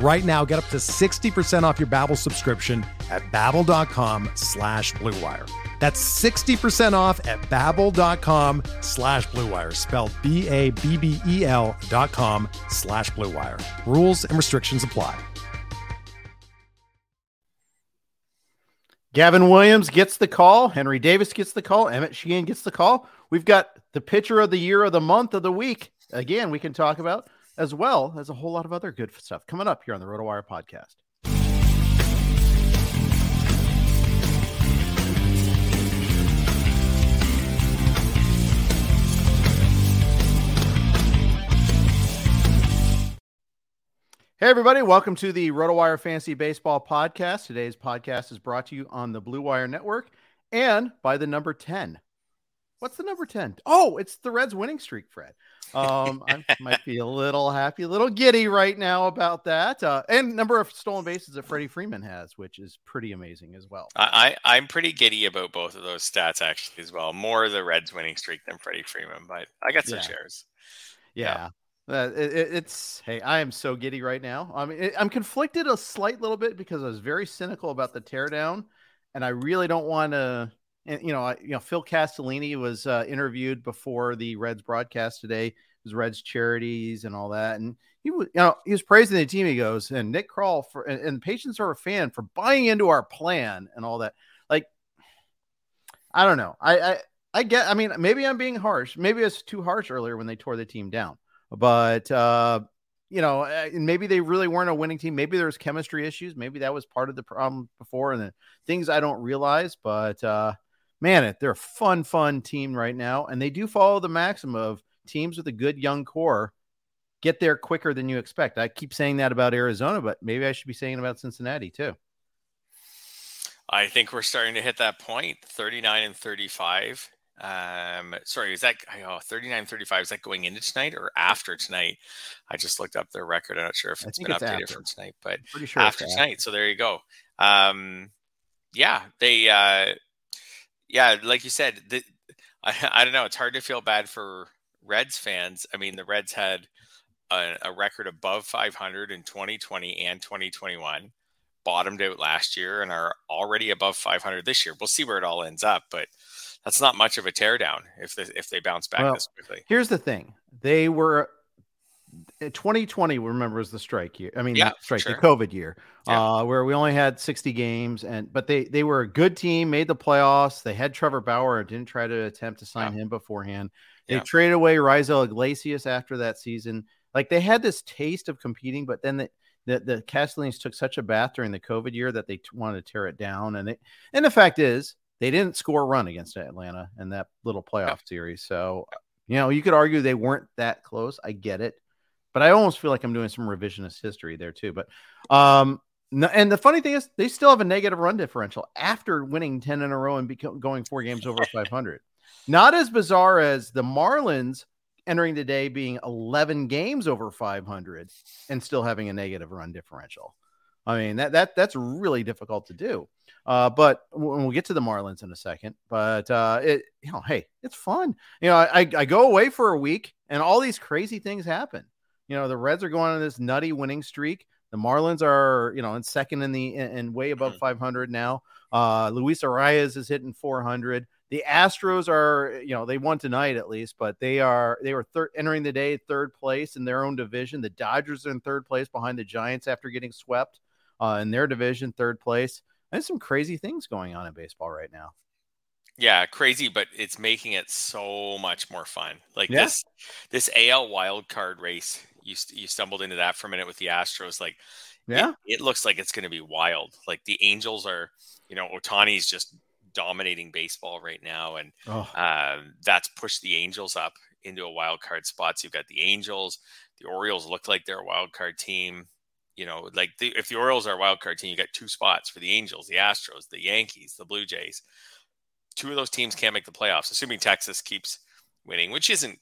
Right now, get up to 60% off your Babbel subscription at babbel.com slash bluewire. That's 60% off at babbel.com slash bluewire, spelled B-A-B-B-E-L dot com slash bluewire. Rules and restrictions apply. Gavin Williams gets the call. Henry Davis gets the call. Emmett Sheehan gets the call. We've got the pitcher of the year of the month of the week. Again, we can talk about as well as a whole lot of other good stuff coming up here on the RotoWire podcast. Hey, everybody, welcome to the RotoWire Fantasy Baseball Podcast. Today's podcast is brought to you on the Blue Wire Network and by the number 10. What's the number 10? Oh, it's the Reds winning streak, Fred. Um, I might be a little happy, a little giddy right now about that. Uh, and number of stolen bases that Freddie Freeman has, which is pretty amazing as well. I, I, am pretty giddy about both of those stats actually as well. More the Reds winning streak than Freddie Freeman, but I got some Yeah. shares. Yeah. Uh, it, it- it's hey, I am so giddy right now. I mean, it, I'm conflicted a slight little bit because I was very cynical about the teardown, and I really don't want to. And you know, I, you know, Phil Castellini was uh, interviewed before the Reds broadcast today. It was Reds charities and all that, and he was, you know, he was praising the team. He goes, and Nick Krall for and, and patients are a fan for buying into our plan and all that. Like, I don't know. I, I I get. I mean, maybe I'm being harsh. Maybe it's too harsh earlier when they tore the team down. But uh, you know, maybe they really weren't a winning team. Maybe there was chemistry issues. Maybe that was part of the problem before, and things I don't realize. But uh, man, it they're a fun, fun team right now, and they do follow the maxim of teams with a good young core get there quicker than you expect. I keep saying that about Arizona, but maybe I should be saying it about Cincinnati too. I think we're starting to hit that point 39 and 35. Um, sorry, is that oh, 39 35? Is that going into tonight or after tonight? I just looked up their record. I'm not sure if it's been it's updated after. from tonight, but Pretty sure after after. tonight. So there you go. Um, yeah, they, uh, yeah, like you said, the, I, I don't know. It's hard to feel bad for Reds fans. I mean, the Reds had a, a record above 500 in 2020 and 2021, bottomed out last year, and are already above 500 this year. We'll see where it all ends up, but that's not much of a teardown if they, if they bounce back Well, this quickly. Here's the thing: they were. Uh, 2020, remember, was the strike year. I mean, Yeah, not strike, sure. the COVID year, Yeah. uh, where we only had 60 games, and but they they were a good team, made the playoffs. They had Trevor Bauer, and didn't try to attempt to sign him beforehand. They Yeah. traded away Raisel Iglesias after that season. Like they had this taste of competing, but then the the, the Castellans took such a bath during the COVID year that they t- wanted to tear it down. And it and the fact is, they didn't score a run against Atlanta in that little playoff series. So, you know, you could argue they weren't that close. I get it, but I almost feel like I'm doing some revisionist history there too. But, um, no, and the funny thing is, they still have a negative run differential after winning 10 in a row and going four games over 500. Not as bizarre as the Marlins entering today being 11 games over 500 and still having a negative run differential. I mean, that, that that's really difficult to do. Uh, but we'll get to the Marlins in a second, but uh, it, you know, hey, it's fun. You know, I, I go away for a week and all these crazy things happen. You know, the Reds are going on this nutty winning streak. The Marlins are, you know, in second in the and way above 500 now. Uh, Luis Arraez is hitting 400. The Astros are, you know, they won tonight at least, but they are they were third entering the day third place in their own division. The Dodgers are in third place behind the Giants after getting swept uh, in their division, third place. There's some crazy things going on in baseball right now. Yeah, crazy, but it's making it so much more fun. Like Yeah. this this AL wild card race. You you stumbled into that for a minute with the Astros. Like Yeah. it, looks like it's going to be wild. Like the Angels are, you know, Ohtani's just dominating baseball right now, and Oh, um, that's pushed the Angels up into a wild card spot. So you've got the Angels, the Orioles look like they're a wild card team. You know, like the, if the Orioles are a wild card team, you got two spots for the Angels, the Astros, the Yankees, the Blue Jays. Two of those teams can't make the playoffs, assuming Texas keeps winning, which isn't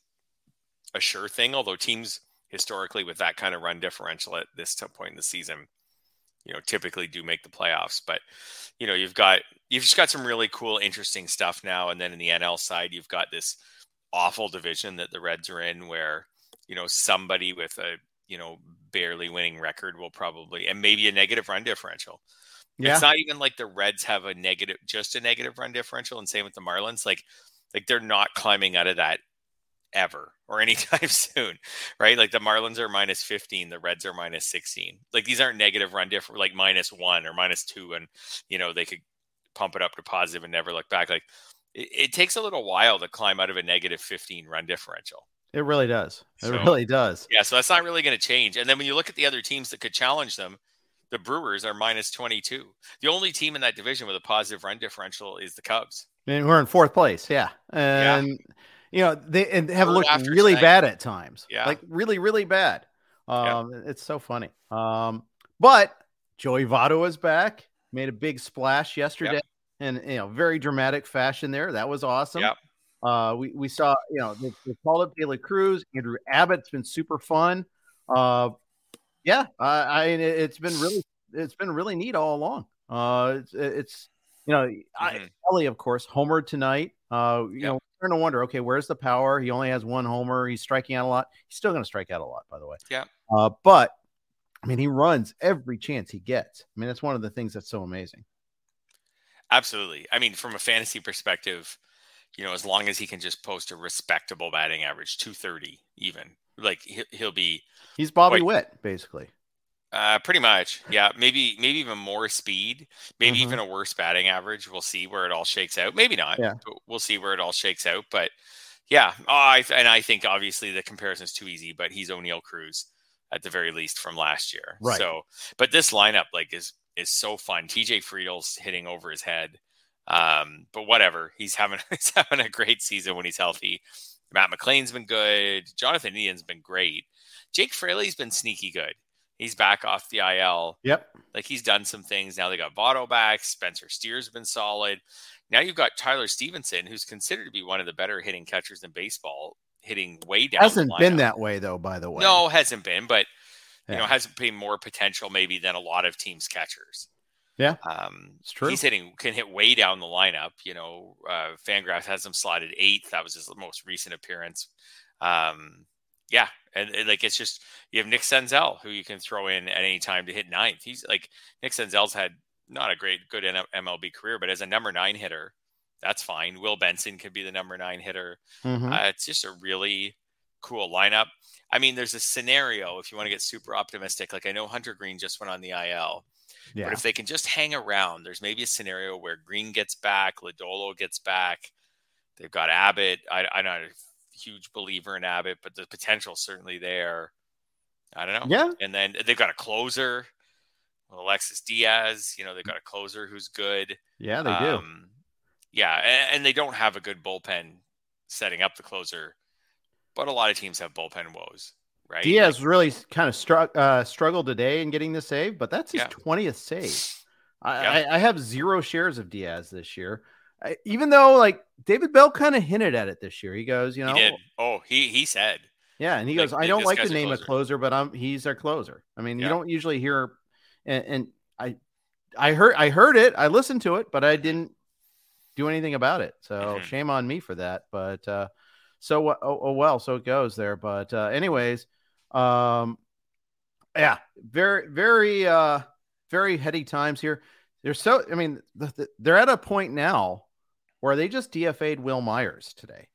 a sure thing. Although teams historically with that kind of run differential at this point in the season, you know, typically do make the playoffs. But you know, you've got you've just got some really cool, interesting stuff now. And then in the NL side, you've got this awful division that the Reds are in, where you know somebody with a you know barely winning record will probably and maybe a negative run differential. yeah. It's not even like the Reds have a negative, just a negative run differential, and same with the Marlins. Like, like they're not climbing out of that ever or anytime soon, right? Like the Marlins are minus 15, the Reds are minus 16. Like these aren't negative run different, like minus one or minus two, and you know they could pump it up to positive and never look back. Like it, it takes a little while to climb out of a negative 15 run differential. It really does. It So- really does. Yeah, so that's not really going to change. And then when you look at the other teams that could challenge them, the Brewers are minus 22. The only team in that division with a positive run differential is the Cubs. And we're in fourth place. Yeah. And you know, they and have looked really bad at times. Yeah. Like really, really bad. Yeah. Um, it's so funny. Um, but Joey Votto is back, made a big splash yesterday in you know very dramatic fashion there. That was awesome. Yep. Uh, we, we saw, you know, they, they called up De La Cruz, Andrew Abbott's been super fun. Uh, yeah, I, I it's been really it's been really neat all along. Uh, it's, it's you know, I, Mhm. Ellie, of course, homered tonight. Uh, you Yep. know, starting to wonder, okay, where's the power? He only has one homer. He's striking out a lot. He's still going to strike out a lot, by the way. Yeah. Uh, but I mean, he runs every chance he gets. I mean, that's one of the things that's so amazing. Absolutely. I mean, from a fantasy perspective, you know, as long as he can just post a respectable batting average, 230 even, like he- he'll be He's Bobby Wait. Witt, basically. Uh, pretty much. Yeah. Maybe, maybe even more speed, maybe Mhm. even a worse batting average. We'll see where it all shakes out. Maybe not. Yeah. but We'll see where it all shakes out. But yeah, oh, I, and I think obviously the comparison is too easy, but he's Oneil Cruz at the very least from last year. Right. So, but this lineup like is is so fun. TJ Friedl's hitting over his head. Um, but whatever, he's having he's having a great season when he's healthy. Matt McLain's been good. Jonathan India's been great. Jake Fraley's been sneaky good. He's back off the IL. Yep. Like he's done some things. Now they got Votto back. Spencer Steer's been solid. Now you've got Tyler Stephenson, who's considered to be one of the better hitting catchers in baseball, hitting way down. Hasn't been that way though. By the way, No, hasn't been, but you Yeah. know, hasn't been more potential maybe than a lot of teams catchers. Yeah. um, It's true. He's hitting can hit way down the lineup. You know, uh, Fangraphs has him slotted eighth. That was his most recent appearance. Um, yeah, and, and, like it's just you have Nick Senzel who you can throw in at any time to hit ninth. He's like Nick Senzel's had not a great good MLB career, but as a number nine hitter, that's fine. Will Benson could be the number nine hitter. Mhm. Uh, it's just a really cool lineup. I mean, there's a scenario if you want to get super optimistic. Like I know Hunter Greene just went on the IL, yeah. but if they can just hang around, there's maybe a scenario where Green gets back, Lodolo gets back. They've got Abbott. I, I'm not a huge believer in Abbott, but the potential's certainly there. I don't know. yeah. And then they've got a closer, Alexis Diaz. You know, they've got a closer who's good. Yeah, they do. Um, yeah, and, and they don't have a good bullpen setting up the closer, but a lot of teams have bullpen woes, right? Diaz really kind of struck uh, struggled today in getting the save, but that's his Yeah. twentieth save. I, Yeah. I, I have zero shares of Diaz this year, I, even though like David Bell kind of hinted at it this year. He goes, you know, he. Oh, he he said, yeah, and he Like, goes, I don't like to name a closer." closer, but I'm he's our closer. I mean, you don't usually hear, and, and I, I heard I heard it, I listened to it, but I didn't do anything about it. So Mhm. shame on me for that. But uh, so oh, oh well, so it goes there. But uh, anyways, um, yeah, very very uh very heady times here. They're so I mean the, the, they're at a point now where they just DFA'd Wil Myers today.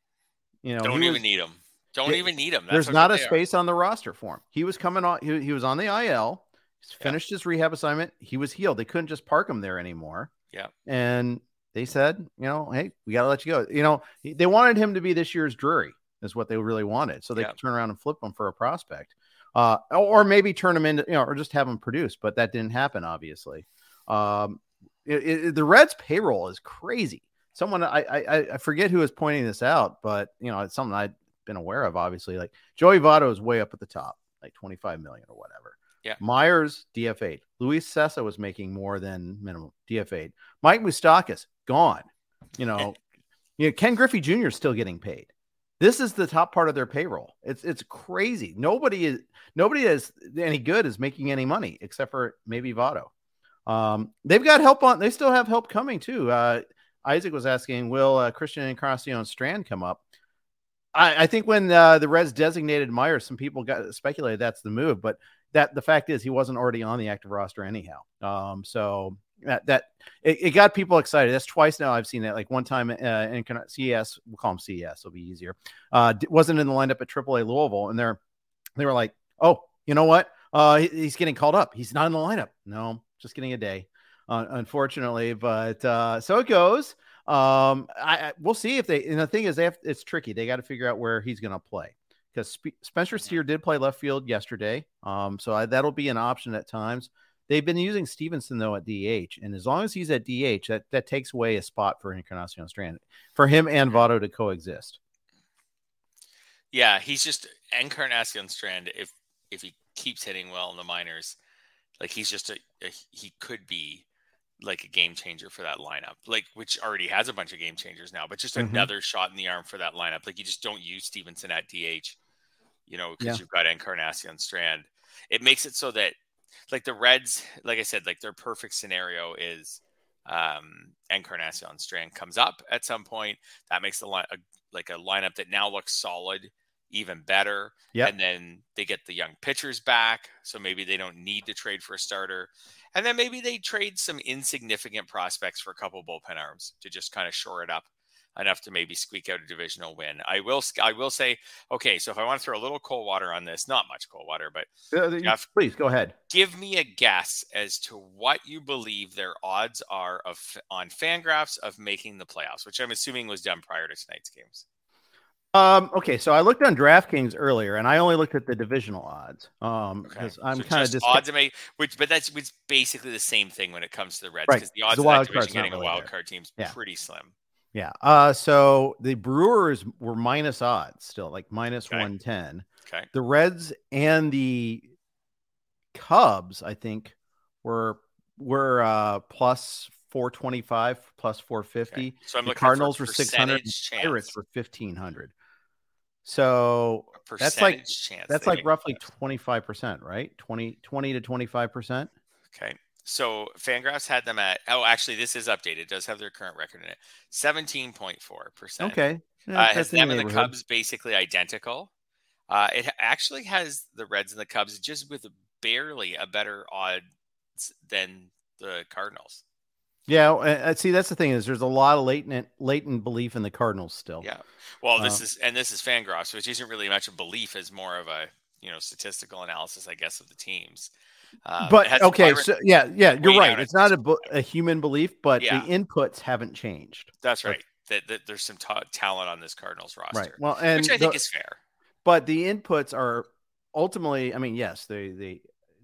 You know, don't even was- need him. Don't Yeah, even need him. That's there's not a they are. space on the roster for him. He was coming on. He, he was on the IL. He's Yeah. finished his rehab assignment. He was healed. They couldn't just park him there anymore. Yeah. And they said, you know, hey, we got to let you go. You know, they wanted him to be this year's Drury, is what they really wanted, so they Yeah. could turn around and flip him for a prospect, uh, or maybe turn him into, you know, or just have him produce. But that didn't happen, obviously. Um, it, it- the Reds' payroll is crazy. Someone I, I I forget who was pointing this out, but you know, it's something I've been aware of. Obviously, like Joey Votto is way up at the top, like twenty five million or whatever. Yeah. Myers DFA. Luis Cessa was making more than minimum DFA. Mike Moustakas gone. You know, you know, Ken Griffey Jr. is still getting paid. This is the top part of their payroll. It's it's crazy. Nobody is nobody is any good is making any money except for maybe Votto. Um, they've got help on. They still have help coming too. Uh, Isaac was asking, will uh, Christian Encarnacion Strand come up? I, I think when uh, the Reds designated Myers, some people got speculated that's the move, but that the fact is he wasn't already on the active roster anyhow. Um, so that that it, it got people excited. That's twice now I've seen that. Like one time uh, in CES, we'll call him CES, it'll be easier. Uh, wasn't in the lineup at AAA Louisville, and they're they were like, oh, you know what? Uh, he- he's getting called up. He's not in the lineup. No, just getting a day, uh, unfortunately. But uh, so it goes. Um, I, I we'll see if they. And the thing is, they have, it's tricky. They got to figure out where he's going to play because Sp- Spencer Steer did play left field yesterday. Um, so I, that'll be an option at times. They've been using Stephenson though at DH, and as long as he's at DH, that that takes away a spot for Encarnacion Strand for him and Votto to coexist. Yeah, he's just Encarnacion Strand. If if he keeps hitting well in the minors, like he's just a, a he could be like a game changer for that lineup. Like which already has a bunch of game changers now, but just Mhm. another shot in the arm for that lineup. Like you just don't use Stephenson at DH, you know, because Yeah. you've got Encarnacion Strand. It makes it so that like the Reds, like I said, like their perfect scenario is um Encarnacion Strand comes up at some point. That makes the line a, like a lineup that now looks solid even better. Yep. And then they get the young pitchers back. So maybe they don't need to trade for a starter. And then maybe they trade some insignificant prospects for a couple bullpen arms to just kind of shore it up enough to maybe squeak out a divisional win. I will I will say, okay, so if I want to throw a little cold water on this, not much cold water, but Uh, Jeff. Please go ahead. give me a guess as to what you believe their odds are of on Fangraphs of making the playoffs, which I'm assuming was done prior to tonight's games. Um, okay, so I looked on DraftKings earlier, and I only looked at the divisional odds. Um, because I'm So kind of just odds of make, which, but that's it's basically the same thing when it comes to the Reds Right. because the odds The of wild that division not getting a wild there. card team's Yeah. pretty slim. Yeah. Uh, so the Brewers were minus odds still, like minus Okay. 110. Okay, The Reds and the Cubs, I think, were were uh plus 425, plus 450. okay. So I'm The Cardinals for were 600, percentage Pirates were 1500. So that's like- chance that's like roughly the 25%, right? 20 20 to 25%. Okay. So Fangraphs had them at oh actually this is updated. It does have their current record in it. Seventeen point four percent. Okay. Yeah, Uh, has the them and the. Cubs basically identical. Uh, it actually has the Reds and the Cubs just with barely a better odds than the Cardinals. Yeah, uh, see that's the thing is there's a lot of latent latent belief in the Cardinals still. Yeah. Well, this Uh, is and this is Fangraphs, which isn't really much a belief, as more of a you know statistical analysis, I guess, of the teams. Uh, but okay, so yeah, yeah, you're right. It's not a, a human belief, but Yeah. the inputs haven't changed. that's right. That, that there's some ta- talent on this Cardinals roster, Right. Well, and which I think the- is fair. but the inputs are ultimately, I mean, yes, they they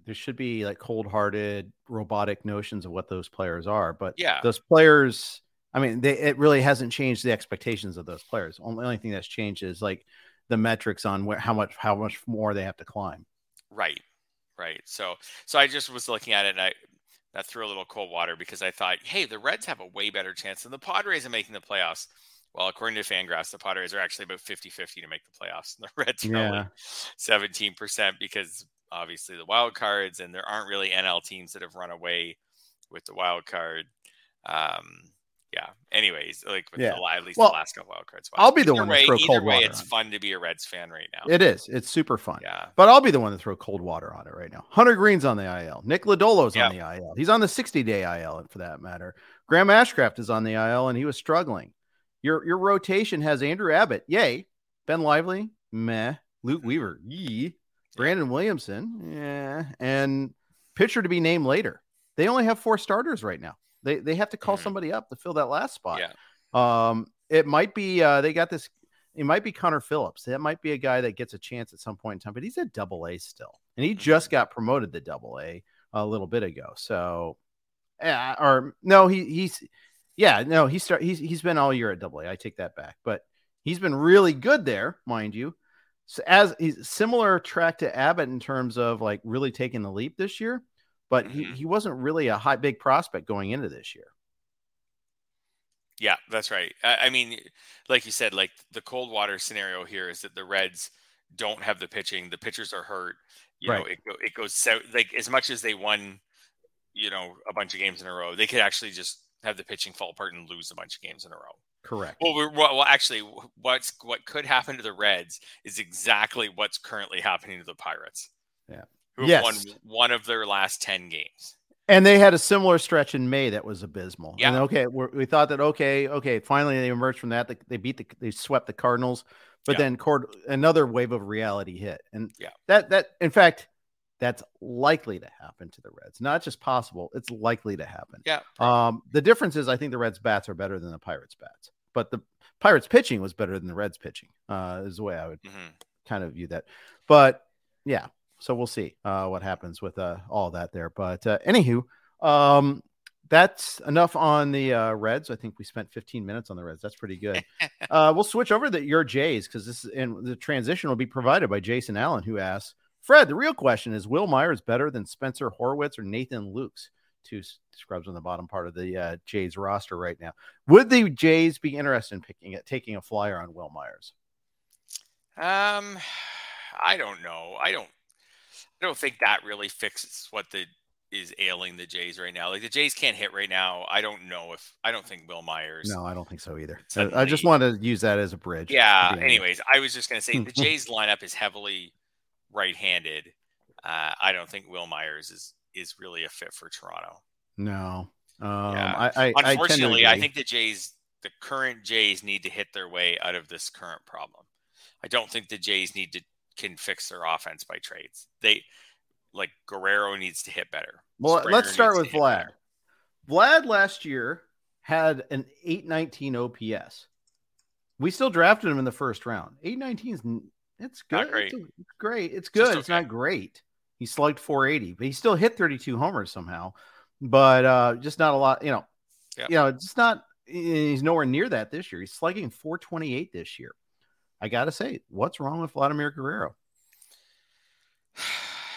there should be like cold-hearted robotic notions of what those players are, but Yeah. those players, I mean, they it really hasn't changed the expectations of those players. Only only thing that's changed is like the metrics on where how much how much more they have to climb. Right. Right. So so I just was looking at it and I that threw a little cold water because I thought, hey, the Reds have a way better chance than the Padres of making the playoffs. Well, according to Fangraphs, the Padres are actually about 50-50 to make the playoffs. And the Reds are Yeah. only 17% because obviously the wild cards and there aren't really NL teams that have run away with the wild card. Um yeah. Anyways, like with Yeah. the, at least Well, the last couple wild cards. I'll be the Either one to throw cold way, water it's on fun to be a Reds fan right now. It is. It's super fun. Yeah. But I'll be the one to throw cold water on it right now. Hunter Greene's on the IL. Nick Lodolo's on the IL. He's on the 60 day IL for that matter. Graham Ashcraft is on the IL and he was struggling. Your your rotation has Andrew Abbott, yay. Ben Lively, meh. Luke Weaver, yee. Brandon Williamson, yeah. And pitcher to be named later. They only have four starters right now. They they have to call Mhm. somebody up to fill that last spot. Yeah. Um, it might be uh, they got this. It might be Connor Phillips. That might be a guy that gets a chance at some point in time, but he's at Double A still, and he just got promoted to Double A a little bit ago. So, yeah, or no, he he's yeah, no, he start he's he's been all year at Double A. I take that back, but he's been really good there, mind you. So as he's similar track to Abbott in terms of like really taking the leap this year, but he, Mhm. he wasn't really a high big prospect going into this year. Yeah, that's right. I, I mean, like you said, like the cold water scenario here is that the Reds don't have the pitching. The pitchers are hurt. You know, Right. it it goes south. Like as much as they won, you know, a bunch of games in a row, they could actually just have the pitching fall apart and lose a bunch of games in a row. Correct. Well, we're, well, well, actually, what's what could happen to the Reds is exactly what's currently happening to the Pirates. Yeah. who Yes. won one of their last ten games. And they had a similar stretch in May that was abysmal. Yeah. And okay, we're, we thought that okay, okay, finally they emerged from that. They, they beat the they swept the Cardinals, but Yeah. then cord, another wave of reality hit, and Yeah. that that in fact that's likely to happen to the Reds. Not just possible; it's likely to happen. Yeah, Um, the difference is I think the Reds bats are better than the Pirates bats, but the Pirates pitching was better than the Reds pitching. Uh, is the way I would Mhm. kind of view that. But yeah, so we'll see uh, what happens with uh, all that there. But uh, anywho, um, that's enough on the uh, Reds. I think we spent 15 minutes on the Reds. That's pretty good. uh, we'll switch over to your Jays because this is and the transition will be provided by Jason Allen, who asks Fred. The real question is: Wil Myers better than Spencer Horwitz or Nathan Lukes? Two scrubs on the bottom part of the uh, Jays roster right now. Would the Jays be interested in picking it, taking a flyer on Wil Myers? Um, I don't know. I don't. I don't think that really fixes what the is ailing the Jays right now. Like the Jays can't hit right now. I don't know if I don't think Wil Myers. No, I don't think so either. I- I just want to use that as a bridge. Yeah. to. Anyways, I was just gonna say the Jays lineup is heavily right-handed. Uh, I don't think Wil Myers is is really a fit for Toronto. No. Um, Yeah. I, I, I, Unfortunately, I, agree. think the Jays, the current Jays, need to hit their way out of this current problem. I don't think the Jays need to can fix their offense by trades. They like Guerrero needs to hit better. Well, Springer let's start with Vlad. better. Vlad last year had an 819 OPS. We still drafted him in the first round. 819 is it's good. Not great. It's, it's great. It's good. It's okay. not great. He slugged 480, but he still hit 32 homers somehow. But uh just not a lot, you know. Yeah. You know, it's just not he's nowhere near that this year. He's slugging 428 this year. I gotta say, what's wrong with Vladimir Guerrero?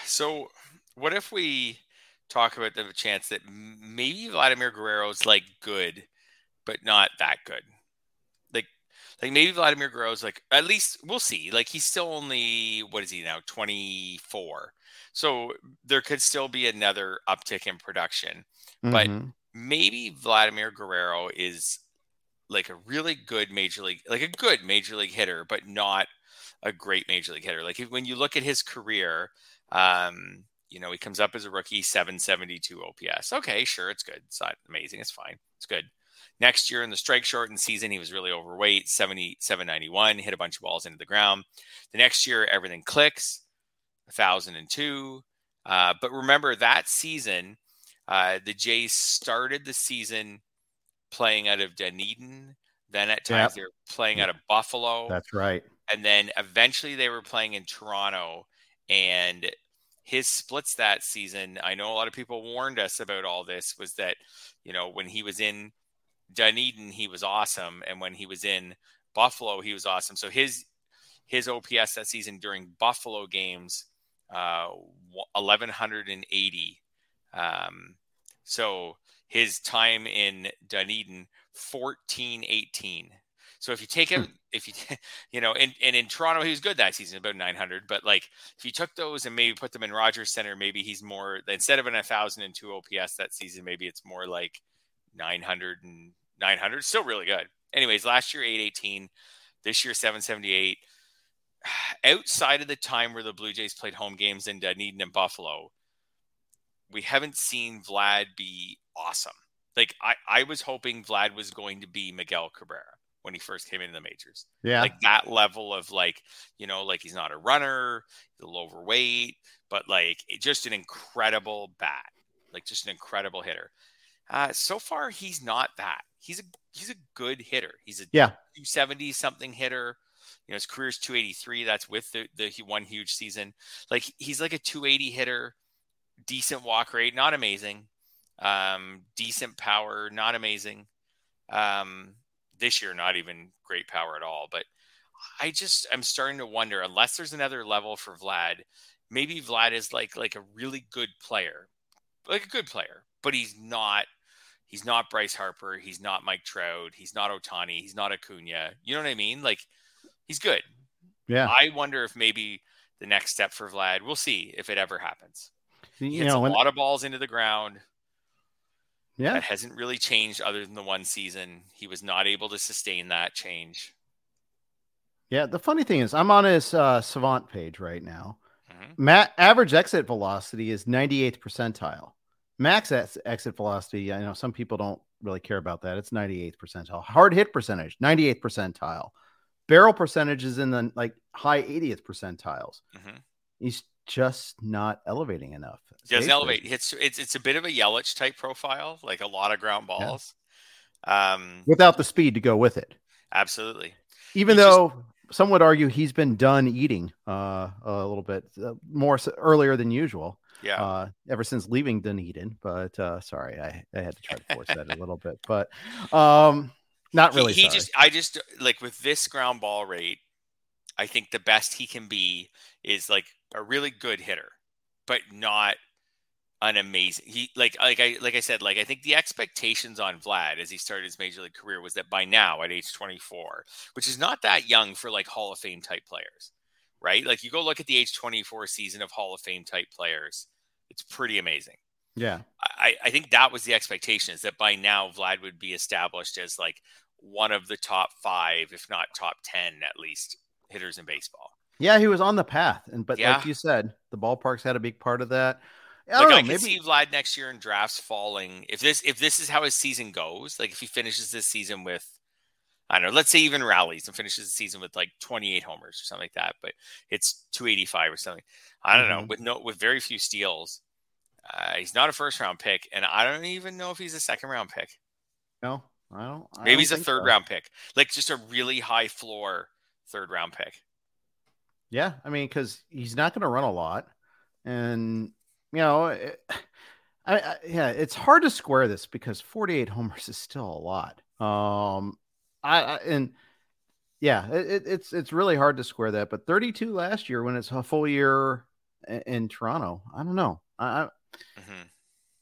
So, what if we talk about the chance that maybe Vladimir Guerrero is like good, but not that good? Like, like maybe Vladimir Guerrero is like at least we'll see. Like he's still only what is he now? Twenty four. So there could still be another uptick in production. But- Mhm. Maybe Vladimir Guerrero is like a really good major league, like a good major league hitter, but not a great major league hitter. Like if- when you look at his career, um, you know, he comes up as a rookie, 772 OPS. Okay, sure, it's good. It's not amazing. It's fine. It's good. Next year in the strike shortened season, he was really overweight, 70, 791, hit a bunch of balls into the ground. The next year, everything clicks, 1002. Uh, but remember that season, uh, the Jays started the season playing out of Dunedin. Then at times Yep. they were playing out of Buffalo That's right. and then eventually they were playing in Toronto and his splits that season I know a lot of people warned us about all this was that you know when he was in Dunedin he was awesome and when he was in Buffalo he was awesome so his his OPS that season during Buffalo games uh 1180 um so his time in Dunedin 1418 so if you take him if you you know, and, and in Toronto, he was good that season, about 900. But like, if you took those and maybe put them in Rogers Center, maybe he's more instead of an 1002 OPS that season, maybe it's more like 900 and 900. Still really good. Anyways, last year 818, this year 778. Outside of the time where the Blue Jays played home games in Dunedin and Buffalo, we haven't seen Vlad be awesome. Like I, I was hoping Vlad was going to be Miguel Cabrera when he first came into the majors Yeah. like that level of like you know like he's not a runner he's a little overweight but like just an incredible bat like just an incredible hitter Uh, so far, he's not that. He's a he's a good hitter. He's a Yeah. 270 something hitter. You know, his career is 283. That's with the the one huge season. Like he's like a 280 hitter, decent walk rate, not amazing. Um, decent power, not amazing. Um, this year, not even great power at all. But I just I'm starting to wonder, unless there's another level for Vlad, maybe Vlad is like like a really good player, like a good player, but he's not. He's not Bryce Harper. He's not Mike Trout. He's not Ohtani. He's not Acuna. You know what I mean? Like he's good. Yeah. I wonder if maybe the next step for Vlad. We'll see if it ever happens. He you hits know, a when- lot of balls into the ground. yeah. That hasn't really changed other than the one season. He was not able to sustain that change. Yeah. The funny thing is, I'm on his uh, Savant page right now. Mhm. Ma- average exit velocity is 98th percentile. Max ex- exit velocity, I know some people don't really care about that. It's 98th percentile. Hard hit percentage, 98th percentile. Barrel percentage is in the like high 80th percentiles. Mhm. He's just not elevating enough. He doesn't elevate. It's it's it's a bit of a Yelich type profile, like a lot of ground balls. Um, without the speed to go with it. absolutely. Even He's just- though some would argue he's been done eating uh, a little bit uh, more so earlier than usual. Yeah. uh, ever since leaving Dunedin. But uh, sorry, I, I had to try to force that a little bit, but um, not really. He, he just, I just like with this ground ball rate, I think the best he can be is like a really good hitter, but not an amazing. He like like I like I said, like I think the expectations on Vlad as he started his major league career was that by now at age 24, which is not that young for like Hall of Fame type players, right? Like you go look at the age 24 season of Hall of Fame type players, it's pretty amazing. Yeah, I, I think that was the expectation is that by now Vlad would be established as like one of the top five, if not top 10 at least, hitters in baseball. yeah, he was on the path, and but Yeah. like you said, the ballparks had a big part of that. I like don't know, I can maybe see Vlad next year in drafts falling. If this if this is how his season goes, like if he finishes this season with I don't know, let's say even rallies and finishes the season with like 28 homers or something like that, but it's 285 or something. I don't know, Mhm. with no with very few steals. Uh, he's not a first round pick, and I don't even know if he's a second round pick. no, I don't. I Maybe don't he's a third so. round pick, like just a really high floor third round pick. Yeah, I mean, because he's not going to run a lot, and you know, it, I, I yeah, it's hard to square this because 48 homers is still a lot. Um, I, I and yeah, it, it- it's it's really hard to square that. But 32 last year when it's a full year in, in Toronto, I don't know. I, Mhm.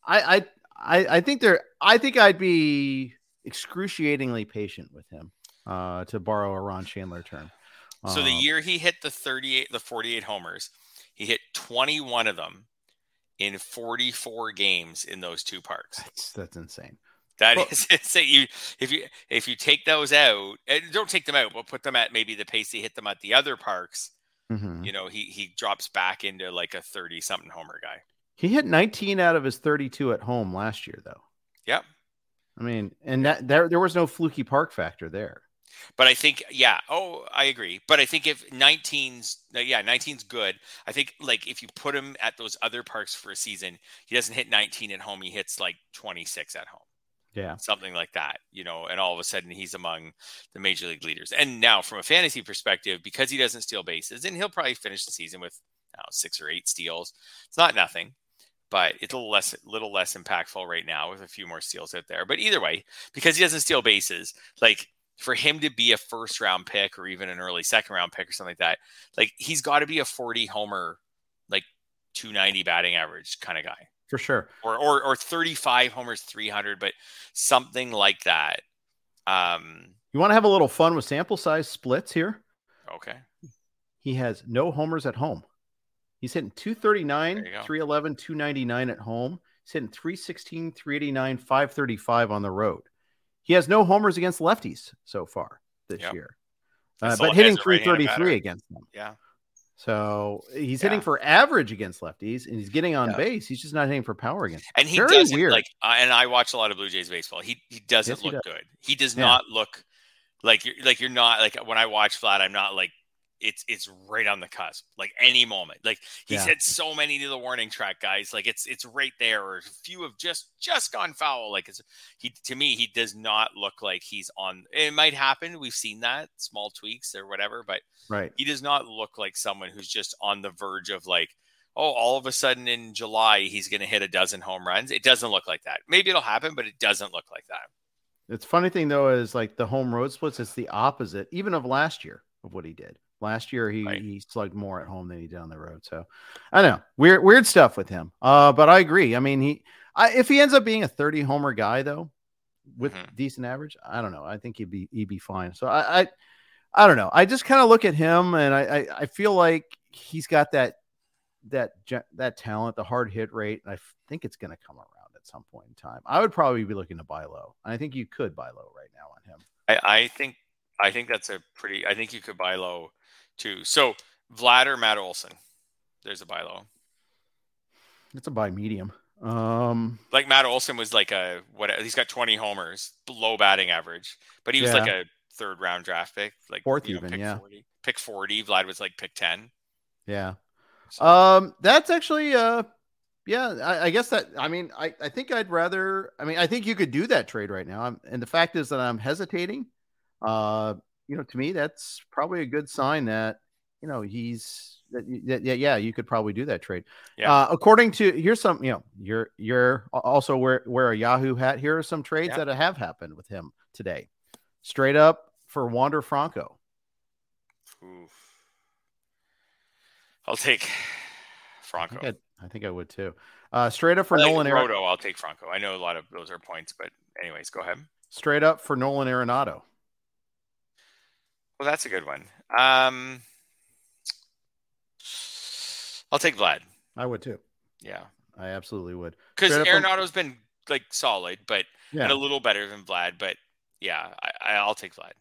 I I I I think there. I think I'd be excruciatingly patient with him. Uh, to borrow a Ron Shandler term. So the Um, year he hit the 38, the 48 homers, he hit 21 of them in 44 games in those two parks. that's that's insane. That Well- is insane. You if you if you take those out, and don't take them out, but put them at maybe the pace he hit them at the other parks. Mhm. You know, he he drops back into like a 30 something homer guy. He hit 19 out of his 32 at home last year, though. Yep. I mean, and that there there was no fluky park factor there. But I think, yeah. Oh, I agree. But I think if 19's, uh, yeah, 19's good. I think like if you put him at those other parks for a season, he doesn't hit 19 at home. He hits like 26 at home, Yeah. something like that, you know. And all of a sudden, he's among the major league leaders. And now, from a fantasy perspective, because he doesn't steal bases, and he'll probably finish the season with I six or eight steals. It's not nothing. But it's a little less, little less impactful right now with a few more steals out there. But either way, because he doesn't steal bases, like for him to be a first round pick or even an early second round pick or something like that, like he's got to be a 40 homer, like 290 batting average kind of guy, For sure. or or or 35 homers, 300, but something like that. Um, You want to have a little fun with sample size splits here? okay, He has no homers at home. He's hitting 239, There 311, 299 at home. He's hitting 316, 389, 535 on the road. He has no homers against lefties so far this Yep. year, uh, but hitting has a right-handed 333 against them. yeah, So he's hitting for average against lefties and he's getting on Yeah. base. He's just not hitting for power against. them. and he Very doesn't weird. like. Uh, and I watch a lot of Blue Jays baseball. He he doesn't Yes, he look does. good. He does Yeah. not look like you're like you're not like when I watch Vlad. I'm not like it's it's right on the cusp, like any moment. Like he's Yeah. hit so many to the warning track, guys. Like it's it's right there, or a few have just just gone foul. Like it's he to me, he does not look like he's on. It might happen. We've seen that small tweaks or whatever, but Right. he does not look like someone who's just on the verge of like, oh, all of a sudden in July he's going to hit a dozen home runs. It doesn't look like that. Maybe it'll happen, but it doesn't look like that. It's funny thing though is like the home road splits. It's the opposite, even of last year of what he did. Last year he, Right. he slugged more at home than he did on the road. So I know weird weird stuff with him. Uh, but I agree. I mean he, I, if he ends up being a thirty homer guy though, with Mhm. decent average, I don't know. I think he'd be he'd be fine. So I I, I don't know. I just kind of look at him and I, I I feel like he's got that that that talent, the hard hit rate, and I think it's going to come around at some point in time. I would probably be looking to buy low. And I think you could buy low right now on him. I, I think I think that's a pretty. I think you could buy low too. So Vlad or Matt Olson, there's a buy low. It's a buy medium. Um, Like Matt Olson was like a what? He's got 20 homers, low batting average, but he was Yeah. like a third round draft pick, like Fourth you know, even, pick yeah. 40. Pick 40. Vlad was like pick 10. yeah. So, Um, that's actually uh yeah, I, I guess that I mean I, I think I'd rather I mean I think you could do that trade right now. I'm, and the fact is that I'm hesitating. Uh, you know, to me that's probably a good sign that you know he's that, that yeah, yeah, you could probably do that trade. Yeah. Uh, according to here's some, you know, you're you're also wear wear a Yahoo hat. Here are some trades Yeah. that have happened with him today. Straight up for Wander Franco. oof. I'll take I Franco. think, I'd, I think I would too. Uh, straight up for Nolan Arenado. Roto, I'll take Franco. I know a lot of those are points, but anyways, go ahead. Straight up for Nolan Arenado. Well, that's a good one. Um, I'll take Vlad. I would too. Yeah, I absolutely would. because up from- Arenado's been like solid, but and a little better than Vlad. But yeah, I, I'll take Vlad.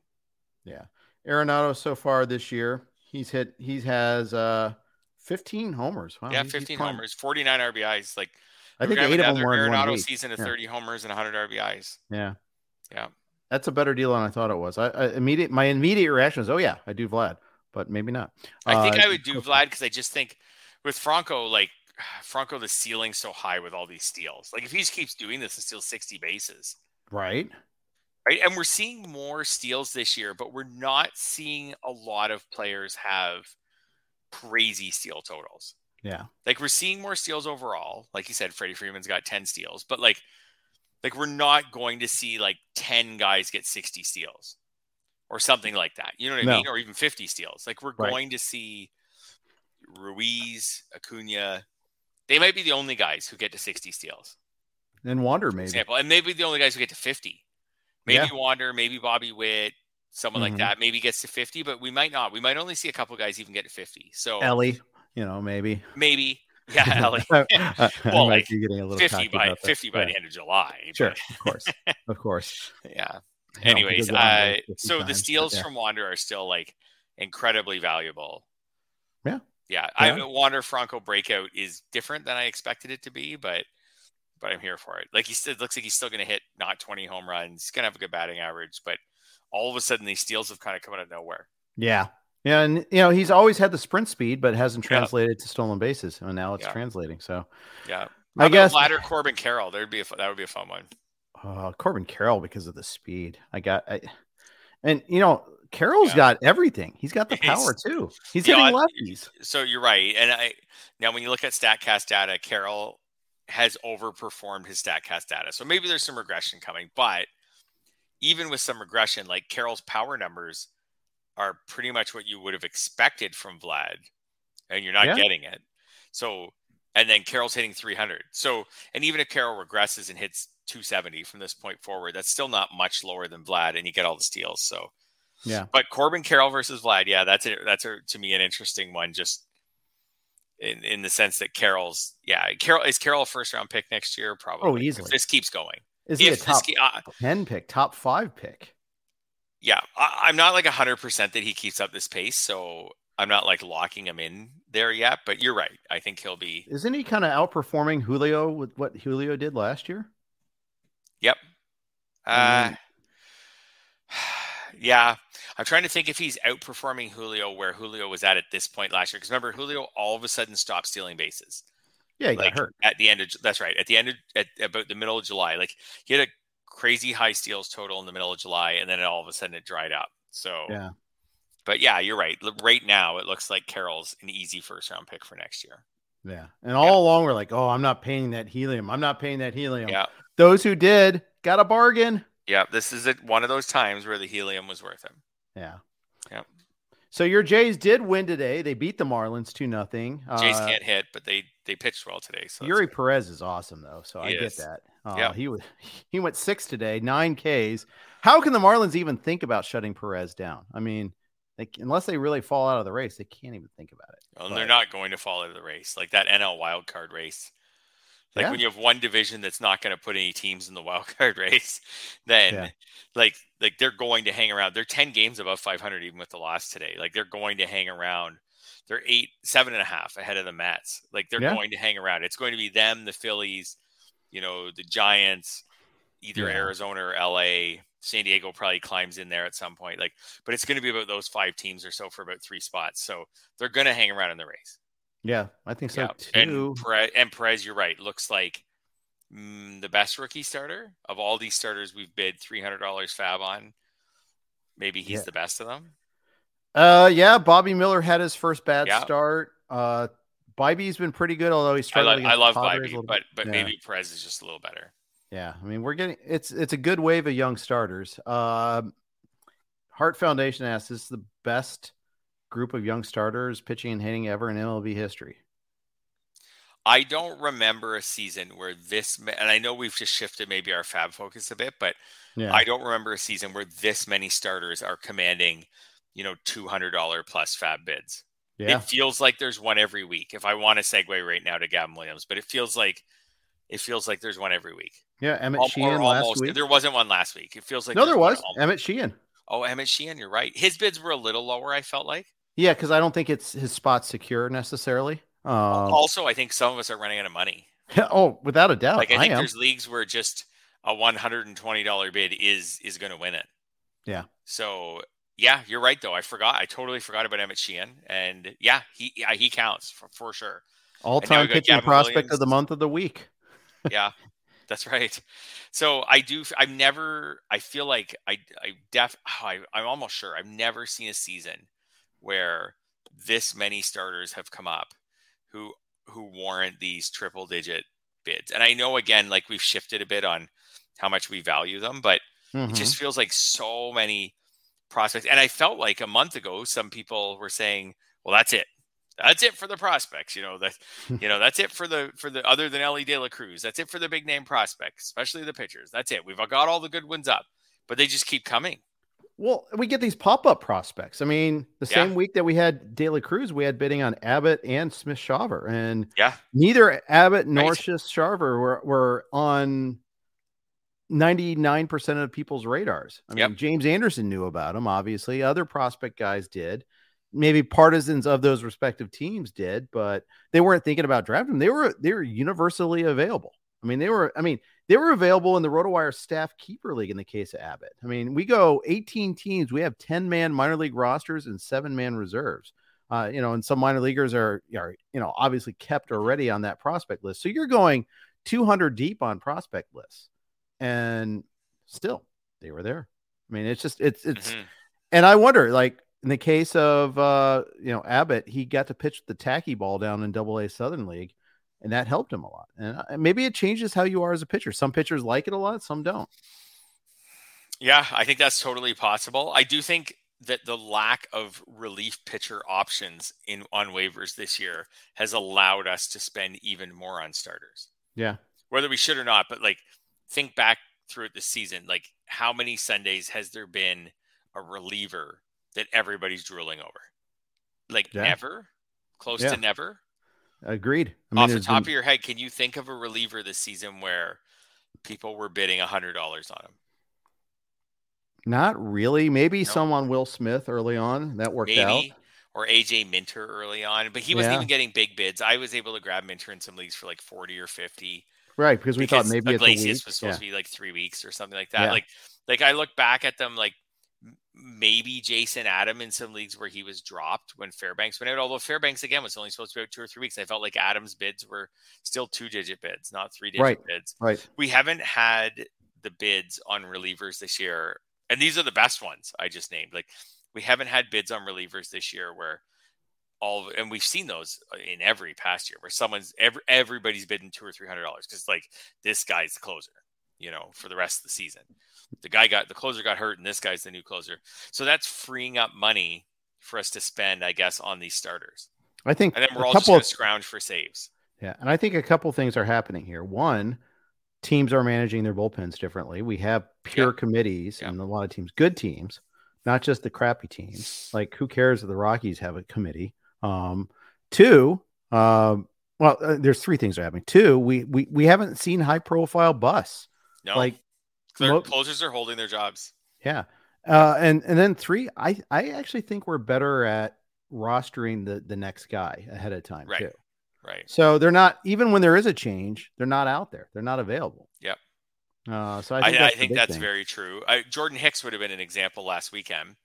yeah. Arenado so far this year, he's hit. He has uh 15 homers. Wow, yeah, he's- he's 15 homers, 49 RBIs. Like I think eight of them were in one week. season of Yeah. 30 homers and 100 RBIs. Yeah, Yeah, that's a better deal than I thought it was. I, I immediate my immediate reaction is, oh yeah, I do Vlad, but maybe not. I think Uh, I would do Vlad because I just think with Franco, like Franco, the ceiling's so high with all these steals. Like if he just keeps doing this and steals 60 bases, Right. right? And we're seeing more steals this year, but we're not seeing a lot of players have crazy steal totals. Yeah. Like we're seeing more steals overall. Like you said, Freddie Freeman's got 10 steals, but like like we're not going to see like 10 guys get 60 steals or something like that. You know what I No. mean? Or even 50 steals. Like we're Right. going to see Ruiz, Acuna. They might be the only guys who get to 60 steals. And Wander maybe. example, and maybe the only guys who get to 50. Maybe Yeah. Wander, maybe Bobby Witt, someone Mhm. like that. Maybe gets to 50, but we might not. We might only see a couple guys even get to 50. So Ellie, you know, maybe. maybe, yeah, Ellie. I, I Well, like, getting a little 50 by 50 by Yeah. the end of July. Sure, but- of course, of course. yeah. Hell, Anyways, uh, so the times, but steals yeah. from Wander are still like incredibly valuable. Yeah. Yeah. I Yeah. Wander Franco breakout is different than I expected it to be, but but I'm here for it. Like he still looks like he's still gonna hit not 20 home runs. He's gonna have a good batting average, but all of a sudden these steals have kind of come out of nowhere. Yeah. Yeah, and you know he's always had the sprint speed, but hasn't Yeah. translated to stolen bases, and now it's Yeah. translating. So Yeah. I How about guess Ladder Corbin Carroll. There'd be a, that would be a fun one. uh, Corbin Carroll because of the speed. I got, I, and you know Carroll's Yeah. got everything. He's got the He's- power too. He's hitting lefties. So you're right. And I now when you look at StatCast data, Carroll has overperformed his StatCast data. So maybe there's some regression coming, but even with some regression, like Carroll's power numbers are pretty much what you would have expected from Vlad, and you're not Yeah. getting it. So and then Carroll's hitting 300. So and even if Carroll regresses and hits 270 from this point forward, that's still not much lower than Vlad, and you get all the steals. So Yeah. but Corbin Carroll versus Vlad, yeah, that's a, that's a, to me an interesting one. Just in in the sense that Carroll's, yeah, Carroll is Carroll a first round pick next year, probably. Oh, if easily. this keeps going. Is he a If this, top ke- uh, ten pick, top five pick? Yeah, I, I'm not like hundred percent that he keeps up this pace, so I'm not like locking him in there yet. But you're right. I think he'll be. Isn't he kind of outperforming Julio with what Julio did last year? Yep. Uh, mean- Yeah. I'm trying to think if he's outperforming Julio where Julio was at at this point last year. Because remember, Julio all of a sudden stopped stealing bases. Yeah, he like got hurt. at the end of that's right. At the end of at about the middle of July. Like he had a crazy high steals total in the middle of July, and then all of a sudden it dried up. So Yeah. But yeah, you're right. Right now, it looks like Carroll's an easy first round pick for next year. Yeah. And all along we're like, oh, I'm not paying that helium. I'm not paying that helium. Yeah. Those who did got a bargain. Yeah. This is it, one of those times where the helium was worth it. Yeah. Yep. So your Jays did win today. They beat the Marlins two nothing. Jays Uh, can't hit, but they they pitched well today. So Eury. Perez is awesome though, so I He get that. Uh, Yeah. he was he went six today, nine Ks. How can the Marlins even think about shutting Perez down? I mean, they, unless they really fall out of the race, they can't even think about it. Well, and they're not going to fall out of the race like that NL wild card race. Like Yeah. when you have one division that's not going to put any teams in the wild card race, then Yeah. like like they're going to hang around. They're ten games above 500 even with the loss today. Like they're going to hang around. They're eight, seven and a half ahead of the Mets. Like they're Yeah. going to hang around. It's going to be them, the Phillies, you know, the Giants, either Yeah. Arizona or LA. San Diego probably climbs in there at some point. Like, but it's going to be about those five teams or so for about three spots. So they're going to hang around in the race. Yeah, I think so Yeah, too. and Perez, and Perez, you're right. Looks like mm, the best rookie starter of all these starters we've bid three hundred dollars fab on. Maybe he's Yeah. the best of them. Uh, yeah, Bobby Miller had his first bad Yeah. start. Uh, Bibee's been pretty good, although he's I, struggling. I love the Padres Bibee, but but Yeah. maybe Perez is just a little better. Yeah, I mean, we're getting it's it's a good wave of young starters. Uh, Hart Foundation asks, "Is this the best group of young starters pitching and hitting ever in MLB history?" I don't remember a season where this, and I know we've just shifted maybe our fab focus a bit, but Yeah, I don't remember a season where this many starters are commanding, you know, two hundred dollar plus fab bids. yeah, It feels like there's one every week. If I want to segue right now to Gavin Williams, but it feels like it feels like there's one every week. yeah. Emmet Al- Sheehan last week. There wasn't one last week. It feels like no, there was Emmet Sheehan. Oh, Emmet Sheehan, you're right. His bids were a little lower. I felt like. Yeah, because I don't think it's his spot secure necessarily. Um, also, I think some of us are running out of money. oh, without a doubt, Like I I, think am. there's leagues where just a one hundred and twenty dollar bid is is going to win it. Yeah. So yeah, you're right though. I forgot. I totally forgot about Emmet Sheehan, and yeah, he yeah, he counts for, for sure. All-time pitching Gavin prospect of the month of the week. yeah that's right so i do i've never i feel like i i def I, i'm almost sure i've never seen a season where this many starters have come up who who warrant these triple digit bids and i know again like we've shifted a bit on how much we value them but Mhm. it just feels like so many prospects and i felt like a month ago some people were saying well that's it that's it for the prospects you know that hmm. you know that's it for the for the other than Elly De La Cruz that's it for the big name prospects especially the pitchers that's it we've got all the good ones up but they just keep coming Well, we get these pop-up prospects. I mean, the Yeah. same week that we had De La Cruz, we had bidding on Abbott and Smith Shawver, and yeah neither Abbott nor Right. Smith Shawver were, were on 99% of people's radars. I mean, Yep. James Anderson knew about them, obviously. Other prospect guys did. Maybe partisans of those respective teams did, but they weren't thinking about drafting them. They were they were universally available. I mean, they were, I mean, they were available in the RotoWire staff keeper league in the case of Abbott. I mean, we go 18 teams, we have 10 man minor league rosters and seven man reserves. Uh, you know, and some minor leaguers are, are, you know, obviously kept already on that prospect list. So you're going 200 deep on prospect lists, and still they were there. I mean, it's just, it's, it's, Mhm. and I wonder, like in the case of, uh, you know, Abbott, he got to pitch the tacky ball down in Double A Southern League, and that helped him a lot. And uh, maybe it changes how you are as a pitcher. Some pitchers like it a lot, some don't. yeah I think that's totally possible I do think that the lack of relief pitcher options in on waivers this year has allowed us to spend even more on starters Yeah. whether we should or not, but like think back throughout the season, like how many Sundays has there been a reliever that everybody's drooling over? Like Yeah. never, close Yeah. to never. Agreed. I mean, Off the top been- of your head, can you think of a reliever this season where people were bidding a hundred dollars on him? not really. Maybe No. some on Will Smith early on that worked Maybe. out. Or AJ Minter early on, but he wasn't Yeah. even getting big bids. I was able to grab Minter in some leagues for like 40 or 50. Right. Because we thought maybe it's a Iglesias week. was supposed Yeah. to be like three weeks or something like that. Yeah. Like, like I look back at them, like maybe Jason Adam in some leagues where he was dropped when Fairbanks went out. Although Fairbanks again was only supposed to be out two or three weeks, I felt like Adams' bids were still two digit bids, not three digit right. bids. Right. We haven't had the bids on relievers this year, and these are the best ones I just named. Like we haven't had bids on relievers this year where all and we've seen those uh, in every past year where someone's every, everybody's bidding two or three hundred dollars because like this guy's the closer, you know, for the rest of the season. The guy got the closer got hurt, and this guy's the new closer. So that's freeing up money for us to spend, I guess, on these starters. I think, and then we're all just going to scrounge for saves. Yeah, and I think a couple things are happening here. One, teams are managing their bullpens differently. We have pure yep. committees yep. and a lot of teams, good teams, not just the crappy teams. Like, who cares if the Rockies have a committee? Um, two, um, well, uh, there's three things that are happening. Two, we we we haven't seen high profile busts. No, like their mo- closers are holding their jobs. Yeah, uh, and and then three, I I actually think we're better at rostering the the next guy ahead of time right. too. Right. So they're not even when there is a change, they're not out there. They're not available. Yep. Uh, so I think I, that's, I think that's very true. I, Jordan Hicks would have been an example last weekend.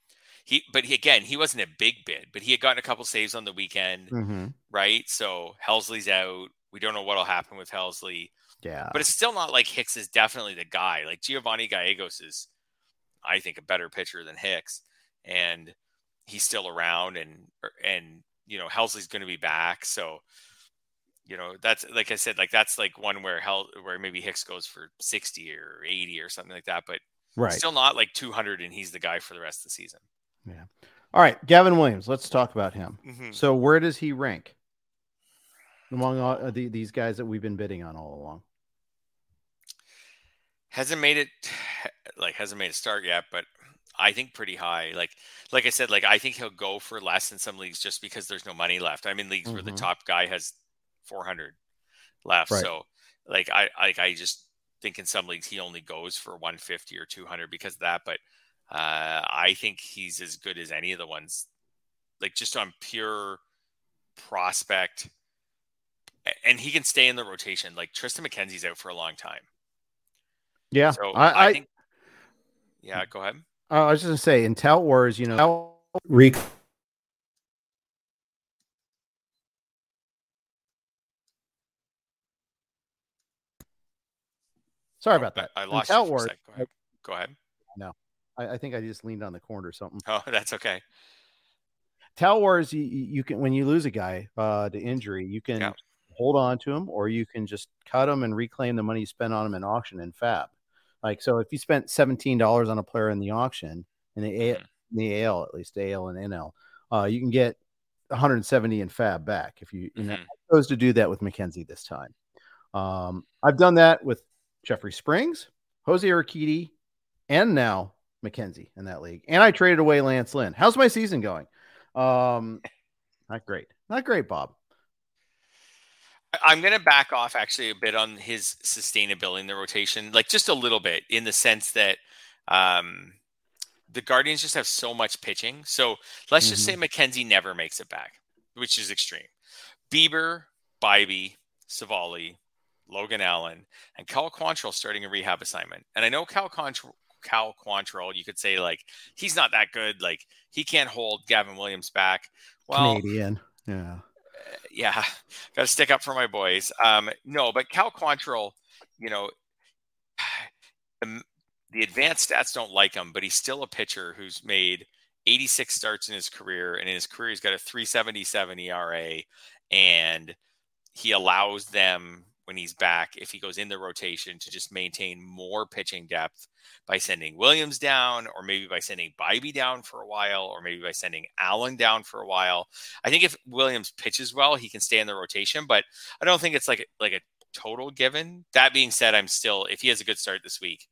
He, but he, again, he wasn't a big bid, but he had gotten a couple saves on the weekend, mm-hmm. right? So Helsley's out. We don't know what'll happen with Helsley. Yeah, but it's still not like Hicks is definitely the guy. Like Giovanni Gallegos is, I think, a better pitcher than Hicks, and he's still around, and and you know Helsley's going to be back, so you know that's like I said, like that's like one where Hell where maybe Hicks goes for sixty or eighty or something like that, but right, still not like two hundred, and he's the guy for the rest of the season. Yeah. All right, Gavin Williams. Let's talk about him. Mm-hmm. So, where does he rank among all, the, these guys that we've been bidding on all along? Hasn't made it, like hasn't made a start yet, but I think pretty high. Like, like I said, like I think he'll go for less in some leagues just because there's no money left. I'm in leagues mm-hmm. where the mm-hmm. top guy has 400 left, right. so like I, like I just think in some leagues he only goes for 150 or 200 because of that, but uh, I think he's as good as any of the ones, like just on pure prospect, and he can stay in the rotation. Like Triston McKenzie's out for a long time. Yeah, so I, I think. Yeah, go ahead. I was just gonna say in Wars, you know. Sorry about that. I, lost you. Wars, go ahead. Go ahead. I, I, think I just leaned on the corner or something. Oh, that's okay. Tout Wars, you, you can when you lose a guy uh, to injury, you can yeah. hold on to him, or you can just cut him and reclaim the money you spent on him in auction and fab. Like so, if you spent seventeen dollars on a player in the auction in the A, mm-hmm. in the AL at least AL and NL, uh, you can get 170 in fab back if you, you mm-hmm. know, chose to do that with McKenzie this time. Um, I've done that with Jeffrey Springs, Jose Urquidy, and now McKenzie in that league. And I traded away Lance Lynn. How's my season going? Um, not great. Not great, Bob. I'm going to back off actually a bit on his sustainability in the rotation, like just a little bit in the sense that um, the Guardians just have so much pitching. So let's mm-hmm. just say mm-hmm. McKenzie never makes it back, which is extreme. Bieber, Bibee, Savali, Logan Allen, and Cal Quantrill starting a rehab assignment. And I know Cal Quantrill, Cal Quantrill, you could say like he's not that good. Like he can't hold Gavin Williams back. Well, Canadian, yeah, uh, yeah, got to stick up for my boys. Um, no, but Cal Quantrill, you know, the, the advanced stats don't like him, but he's still a pitcher who's made 86 starts in his career, and in his career he's got a 377 ERA, and he allows them when he's back, if he goes in the rotation, to just maintain more pitching depth by sending Williams down, or maybe by sending Bibee down for a while, or maybe by sending Allen down for a while. I think if Williams pitches well, he can stay in the rotation, but I don't think it's like like a total given. That being said, I'm still if he has a good start this week,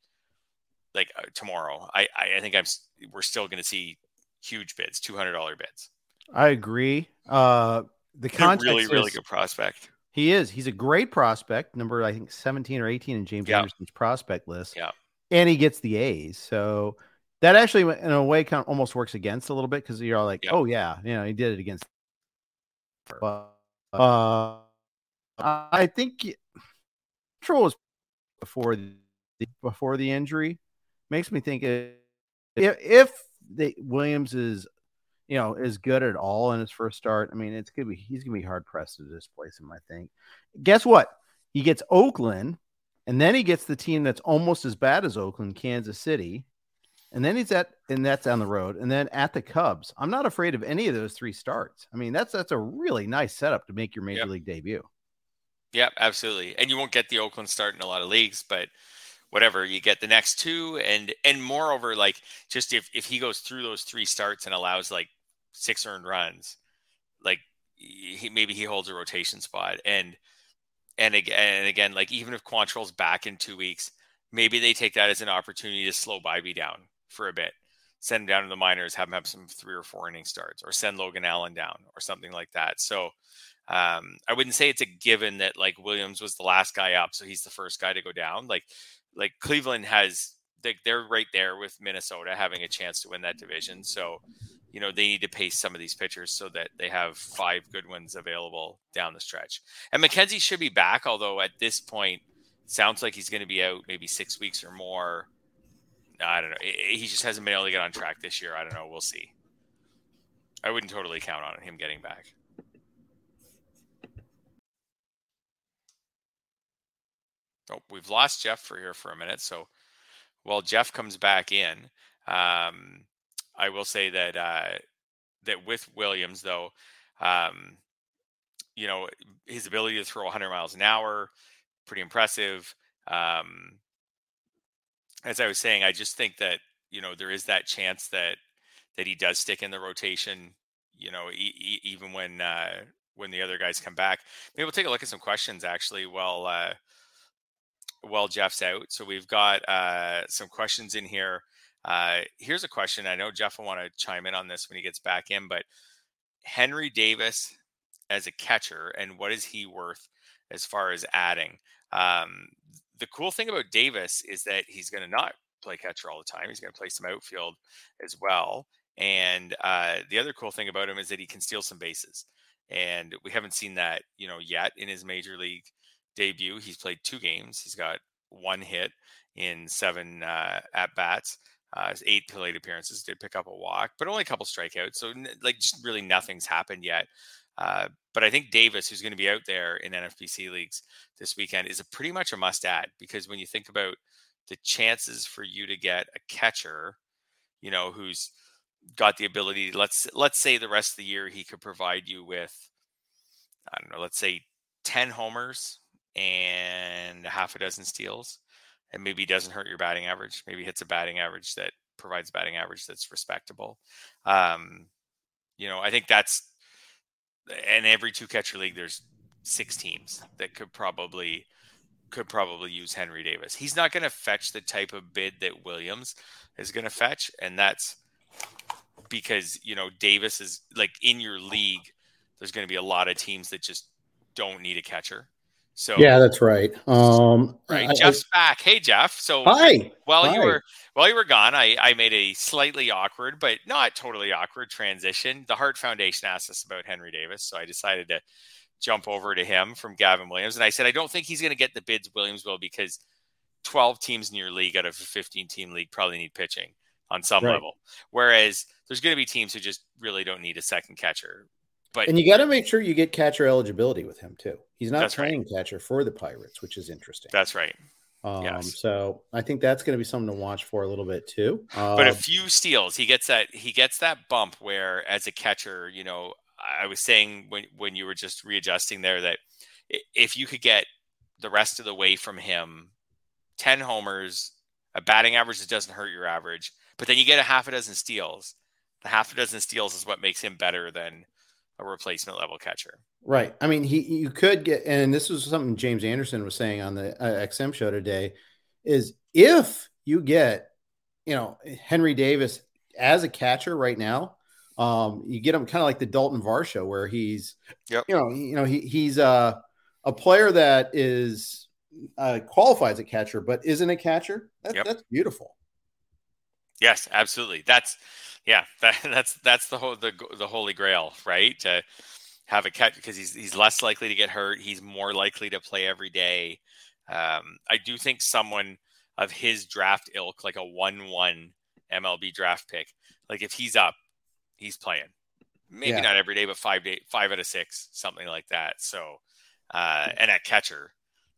like uh, tomorrow, I I think I'm we're still going to see huge bids, two hundred dollar bids. I agree. Uh, the context really is, really good prospect. He is. He's a great prospect, number I think 17 or 18 in James yeah. Anderson's prospect list. Yeah. And he gets the A's. So that actually in a way kind of almost works against a little bit because you're all like, yeah. oh yeah, you know, he did it against but uh I think control was before the before the injury makes me think if, if they, Williams is, you know, is good at all in his first start. I mean, it's gonna be he's gonna be hard pressed to displace him. I think. Guess what? He gets Oakland, and then he gets the team that's almost as bad as Oakland, Kansas City, and then he's at and that's on the road, and then at the Cubs. I'm not afraid of any of those three starts. I mean, that's that's a really nice setup to make your major yep. league debut. Yeah, absolutely. And you won't get the Oakland start in a lot of leagues, but whatever you get the next two and and moreover like just if if he goes through those three starts and allows like six earned runs like he maybe he holds a rotation spot and and again and again like even if Quantrill's back in two weeks maybe they take that as an opportunity to slow Bibee down for a bit send him down to the minors have him have some three or four inning starts or send Logan Allen down or something like that so um, I wouldn't say it's a given that like Williams was the last guy up, so he's the first guy to go down. Like like Cleveland has they're right there with Minnesota having a chance to win that division. So, you know, they need to pace some of these pitchers so that they have five good ones available down the stretch. And McKenzie should be back, although at this point, sounds like he's going to be out maybe six weeks or more. I don't know. He just hasn't been able to get on track this year. I don't know. We'll see. I wouldn't totally count on him getting back. Oh, we've lost Jeff for here for a minute. So while Jeff comes back in, um, I will say that uh, that with Williams though, um, you know his ability to throw 100 miles an hour, pretty impressive. Um, as I was saying, I just think that you know there is that chance that that he does stick in the rotation. You know, e- e- even when uh, when the other guys come back. Maybe we'll take a look at some questions actually while uh, while Jeff's out. So we've got uh, some questions in here. Uh, here's a question. I know Jeff will want to chime in on this when he gets back in, but Henry Davis as a catcher, and what is he worth as far as adding? Um, the cool thing about Davis is that he's going to not play catcher all the time. He's going to play some outfield as well. And uh, the other cool thing about him is that he can steal some bases, and we haven't seen that, you know, yet in his major league debut. He's played two games. He's got one hit in seven uh, at bats. Uh, eight plate appearances. Did pick up a walk, but only a couple strikeouts. So like just really nothing's happened yet. Uh, but I think Davis, who's going to be out there in NFBC leagues this weekend, is a pretty much a must add because when you think about the chances for you to get a catcher, you know, who's got the ability, let's let's say the rest of the year he could provide you with, I don't know, let's say 10 homers, and half a dozen steals, and maybe doesn't hurt your batting average. Maybe hits a batting average that provides batting average that's respectable. Um, you know, I think that's and every two catcher league there's six teams that could probably could probably use Henry Davis. He's not going to fetch the type of bid that Williams is going to fetch, and that's because you know Davis is like in your league. There's going to be a lot of teams that just don't need a catcher. So yeah, that's right. Um, right, I, Jeff's I, back. Hey, Jeff. So hi. While hi. you were while you were gone, I I made a slightly awkward, but not totally awkward transition. The Hart Foundation asked us about Henry Davis, so I decided to jump over to him from Gavin Williams, and I said I don't think he's going to get the bids Williams will because 12 teams in your league out of a 15 team league probably need pitching on some right. level, whereas there's going to be teams who just really don't need a second catcher. But and you got to make sure you get catcher eligibility with him too. He's not playing right. catcher for the Pirates, which is interesting. That's right. Um, yes. So I think that's going to be something to watch for a little bit too. Um, but a few steals, he gets that he gets that bump where, as a catcher, you know, I was saying when when you were just readjusting there that if you could get the rest of the way from him, ten homers, a batting average that doesn't hurt your average, but then you get a half a dozen steals. The half a dozen steals is what makes him better than a replacement level catcher. Right. I mean, he you could get, and this was something James Anderson was saying on the uh, XM show today, is if you get, you know, Henry Davis as a catcher right now, um, you get him kind of like the Daulton Varsho, where he's, yep. you know, you know, he he's a a player that is uh, qualifies a catcher, but isn't a catcher. That, yep. That's beautiful. Yes, absolutely. That's yeah, that, that's that's the whole the the holy grail, right? To have a catch because he's he's less likely to get hurt. He's more likely to play every day. Um, I do think someone of his draft ilk, like a one-one MLB draft pick, Like if he's up, he's playing. Maybe Yeah. not every day, but five day, five out of six, something like that. So, uh, and at catcher,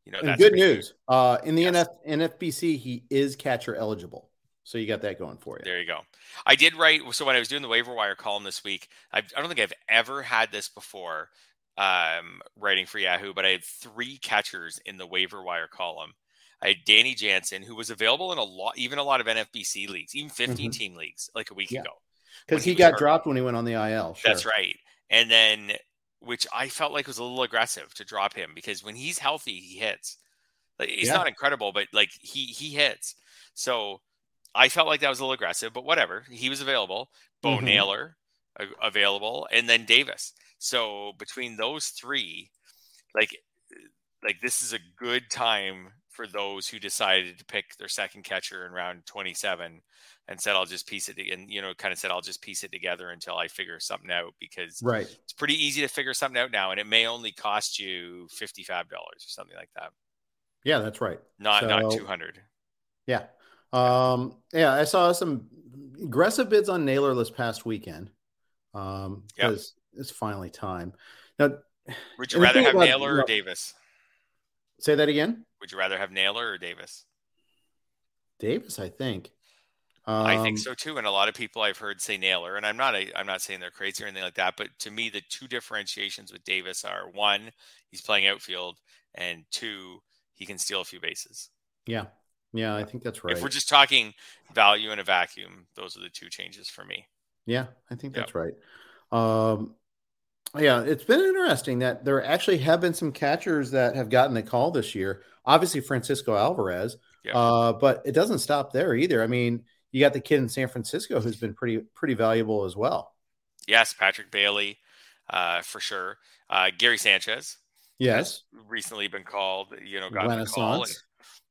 you know, that's good news. Uh, in the Yes. NF, NFBC, he is catcher eligible. So you got that going for you. There you go. I did write. So when I was doing the waiver wire column this week, I, I don't think I've ever had this before um, writing for Yahoo, but I had three catchers in the waiver wire column. I had Danny Jansen, who was available in a lot, even a lot of NFBC leagues, even 15 Mhm. team leagues, like a week Yeah. ago. Because he he got hurt. dropped when he went on the IL. Sure. That's right. And then, which I felt like was a little aggressive to drop him because when he's healthy, he hits. Like, he's Yeah. not incredible, but like he he hits. So I felt like that was a little aggressive, but whatever. He was available. Bo Mhm. Naylor a- available, and then Davis. So between those three, like like this is a good time for those who decided to pick their second catcher in round 27 and said I'll just piece it and you know kind of said I'll just piece it together until I figure something out because Right. it's pretty easy to figure something out now and it may only cost you $55 or something like that. Yeah, that's right. Not not 200. Yeah. Um, yeah, I saw some aggressive bids on Naylor this past weekend. Um, Yep. it's finally time. Now, Would you rather have about- Naylor or. Davis? say that again. Would you rather have Naylor or Davis? Davis, I think. Um, I think so too, and a lot of people I've heard say Naylor, and I'm not a, I'm not saying they're crazy or anything like that, but to me the two differentiations with Davis are one, he's playing outfield, and two, he can steal a few bases. Yeah. Yeah, I think that's right. If we're just talking value in a vacuum, those are the two changes for me. Yeah, I think Yep. that's right. Um, yeah, it's been interesting that there actually have been some catchers that have gotten the call this year. Obviously, Francisco Alvarez, Yep. uh, but it doesn't stop there either. I mean, you got the kid in San Francisco who's been pretty pretty valuable as well. Yes, Patrick Bailey, uh, for sure. Uh, Gary Sanchez Yes, recently been called, you know, got the call. And.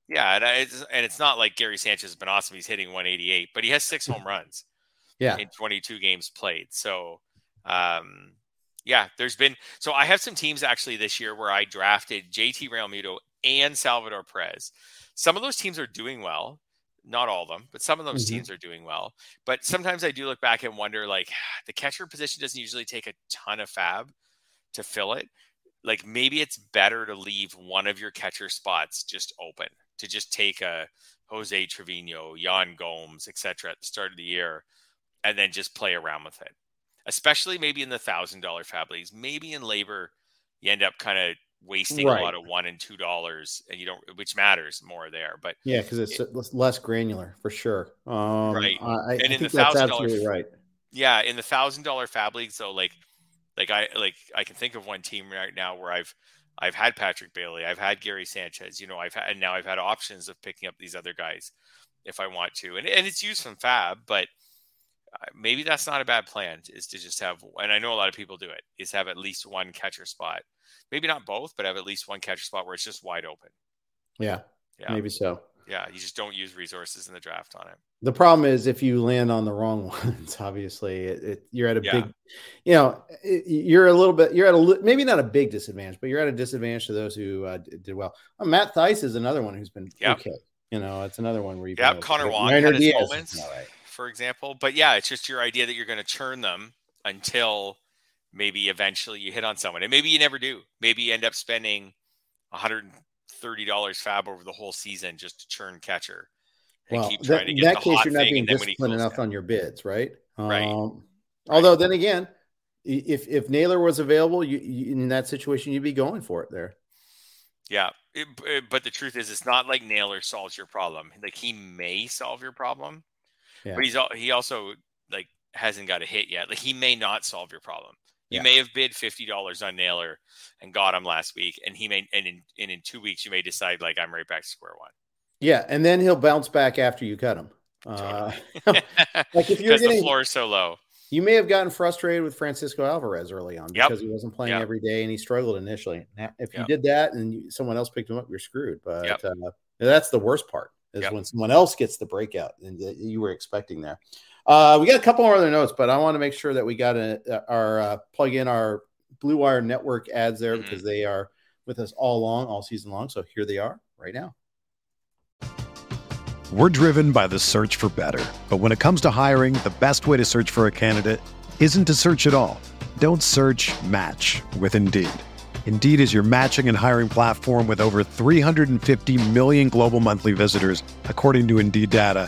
Yeah, and it's, and it's not like Gary Sanchez has been awesome. He's hitting 188, but he has six home runs. Yeah, in 22 games played. So, um, yeah, there's been so I have some teams actually this year where I drafted JT Realmuto and Salvador Perez. Some of those teams are doing well, not all of them, but some of those Mhm. teams are doing well. But sometimes I do look back and wonder, like the catcher position doesn't usually take a ton of fab to fill it. Like maybe it's better to leave one of your catcher spots just open to just take a Jose Trevino, Yan Gomes, etc. at the start of the year and then just play around with it. Especially maybe in the thousand dollar fab leagues. Maybe in LABR, you end up kind of wasting Right. a lot of one and two dollars, and you don't, which matters more there. But yeah, because it's less- less granular for sure. Um, Right. I, I And in think the $1,000 right. yeah, in the thousand dollar fab leagues, though, like, like I like I can think of one team right now where I've I've had Patrick Bailey, I've had Gary Sanchez, you know, I've had and now I've had options of picking up these other guys if I want to, and and it's used from fab, but uh, maybe that's not a bad plan is to just have and i know a lot of people do it is have at least one catcher spot. Maybe not both but have at least one catcher spot where it's just wide open. Yeah, yeah. Maybe so. Yeah you just don't use resources in the draft on it The problem is if you land on the wrong ones, obviously it, it, you're at a Yeah. big, you know, it, you're a little bit, you're at a maybe not a big disadvantage, but you're at a disadvantage to those who uh, did well. Uh, Matt Thaiss is another one who's been Yep. okay. You know, it's another one where you yeah connor wong had his moments for example but yeah it's just your idea that you're going to churn them until maybe eventually you hit on someone and maybe you never do maybe you end up spending $130 fab over the whole season just to churn catcher and Well, keep that, trying to in that case, you're not being and then when he disciplined enough down. on your bids, right? Right. Um, although then again, if if Naylor was available, you, you in that situation, you'd be going for it there. Yeah, it, it- but the truth is, it's not like Naylor solves your problem. Like he may solve your problem, Yeah. but he's he also like hasn't got a hit yet. Like he may not solve your problem. You Yeah. may have bid fifty dollars on Naylor and got him last week, and he may and in and in two weeks you may decide like I'm right back to square one. Yeah, and then he'll bounce back after you cut him. Uh, Totally. like if you're because the getting, floor is so low. you may have gotten frustrated with Francisco Alvarez early on Yep. because he wasn't playing Yep. every day and he struggled initially. Now, If you did that and you, someone else picked him up, you're screwed. But Yep. uh, that's the worst part is Yep. when someone else gets the breakout and that you were expecting there. Uh, we got a couple more other notes, but I want to make sure that we got a, our uh, plug in our Blue Wire Network ads there Mhm. because they are with us all along, all season long. So here they are right now. We're driven by the search for better. But when it comes to hiring, the best way to search for a candidate isn't to search at all. Don't search match with Indeed. Indeed is your matching and hiring platform with over 350 million global monthly visitors, according to Indeed data,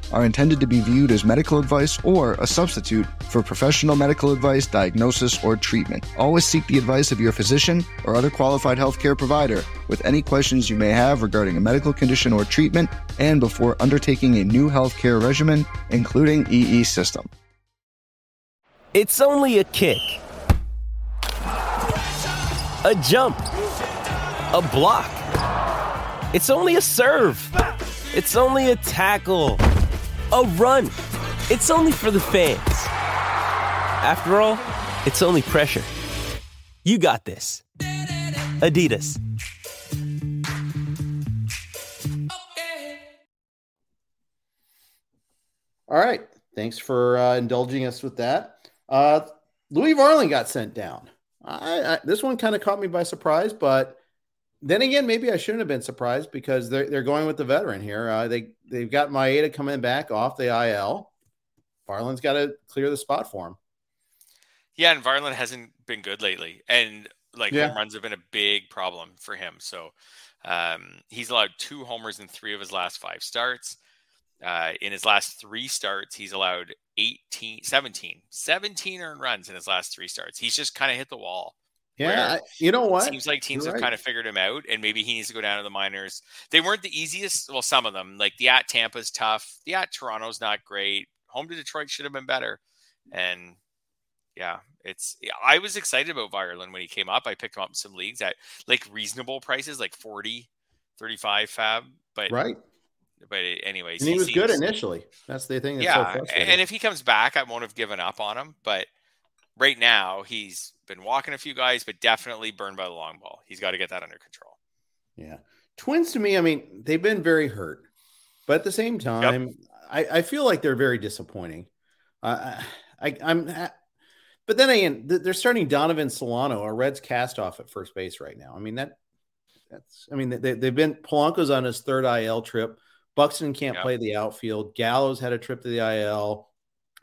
are intended to be viewed as medical advice or a substitute for professional medical advice, diagnosis, or treatment. Always seek the advice of your physician or other qualified healthcare provider with any questions you may have regarding a medical condition or treatment and before undertaking a new healthcare regimen, including EE system. It's only a kick, a jump, a block. It's only a serve. It's only a tackle, a run. It's only for the fans. After all, it's only pressure. You got this. Adidas. All right. Thanks for uh, indulging us with that. Uh, Louis Varland got sent down. I, I, this one kind of caught me by surprise, but then again, maybe I shouldn't have been surprised because they're, they're going with the veteran here. Uh, they they've got Maeda coming back off the IL. Varland's got to clear the spot for him. Yeah, and Varland hasn't been good lately, and like Yeah. home runs have been a big problem for him. So um, he's allowed two homers in three of his last five starts. Uh, in his last three starts, he's allowed 18, 17, 17 earned runs in his last three starts. He's just kind of hit the wall. Yeah, I, you know what? Seems like teams You're have right. kind of figured him out, and maybe he needs to go down to the minors. They weren't the easiest. Well, some of them, like the at Tampa's tough. The at Toronto's not great. Home to Detroit should have been better. And yeah, it's. I was excited about Varland when he came up. I picked him up in some leagues at like reasonable prices, like 40, 35 fab. But right. but anyways, And he was good initially. That's the thing. That's yeah, frustrating. and if he comes back, I won't have given up on him. But right now, he's been walking a few guys, but definitely burned by the long ball. He's got to get that under control. Yeah. Twins to me, I mean, they've been very hurt, but at the same time, I, I feel like they're very disappointing. Uh, I, I'm, but then again, they're starting Donovan Solano, a Reds cast off at first base right now. I mean, that, that's, I mean, they, they've been, Polanco's on his third IL trip. Buxton can't Yep. play the outfield. Gallo's had a trip to the IL.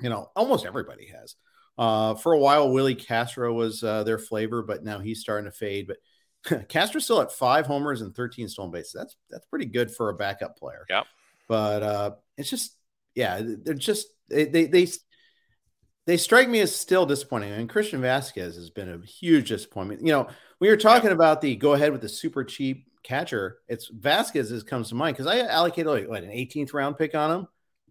You know, almost everybody has. Uh, for a while, Willi Castro was uh, their flavor, but now he's starting to fade. But Castro's still at five homers and 13 stolen bases. That's that's pretty good for a backup player. Yep. But uh, it's just, yeah, they're just they they they, they strike me as still disappointing. I And Christian Vázquez has been a huge disappointment. You know, we were talking about the go ahead with the super cheap catcher. It's Vázquez that comes to mind because I allocated like what, an 18th round pick on him.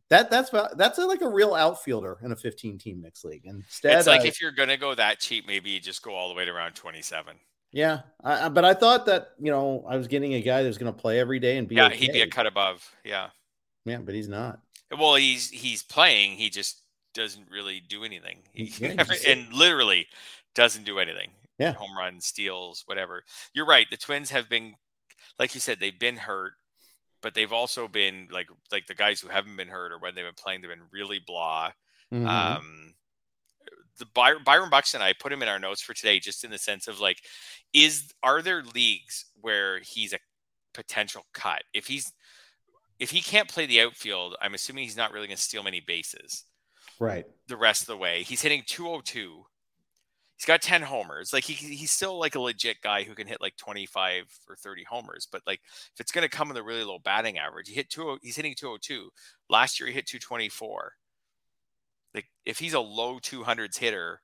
That that's that's like a real outfielder in a 15 team mixed league. Instead, it's like I- if you're gonna go that cheap, maybe you just go all the way to around 27. yeah, I, but I thought that you know I was getting a guy that's going to play every day and be yeah, okay. he'd be a cut above. Yeah. yeah, but he's not. Well, he's he's playing. He just doesn't really do anything. He, Yeah, never, and literally doesn't do anything. Yeah. Home runs, steals, whatever. You're right. The Twins have been, like you said, they've been hurt, but they've also been like like the guys who haven't been hurt or when they've been playing, they've been really blah. Mhm. Um, the Byron, Byron Buxton, I put him in our notes for today, just in the sense of like, is are there leagues where he's a potential cut? If he's if he can't play the outfield, I'm assuming he's not really going to steal many bases right. the rest of the way. He's hitting 202. He's got 10 homers. Like he he's still like a legit guy who can hit like 25 or 30 homers. But like if it's going to come with a really low batting average, he hit two. He's hitting 202. Last year he hit 224. Like if he's a low 200s hitter,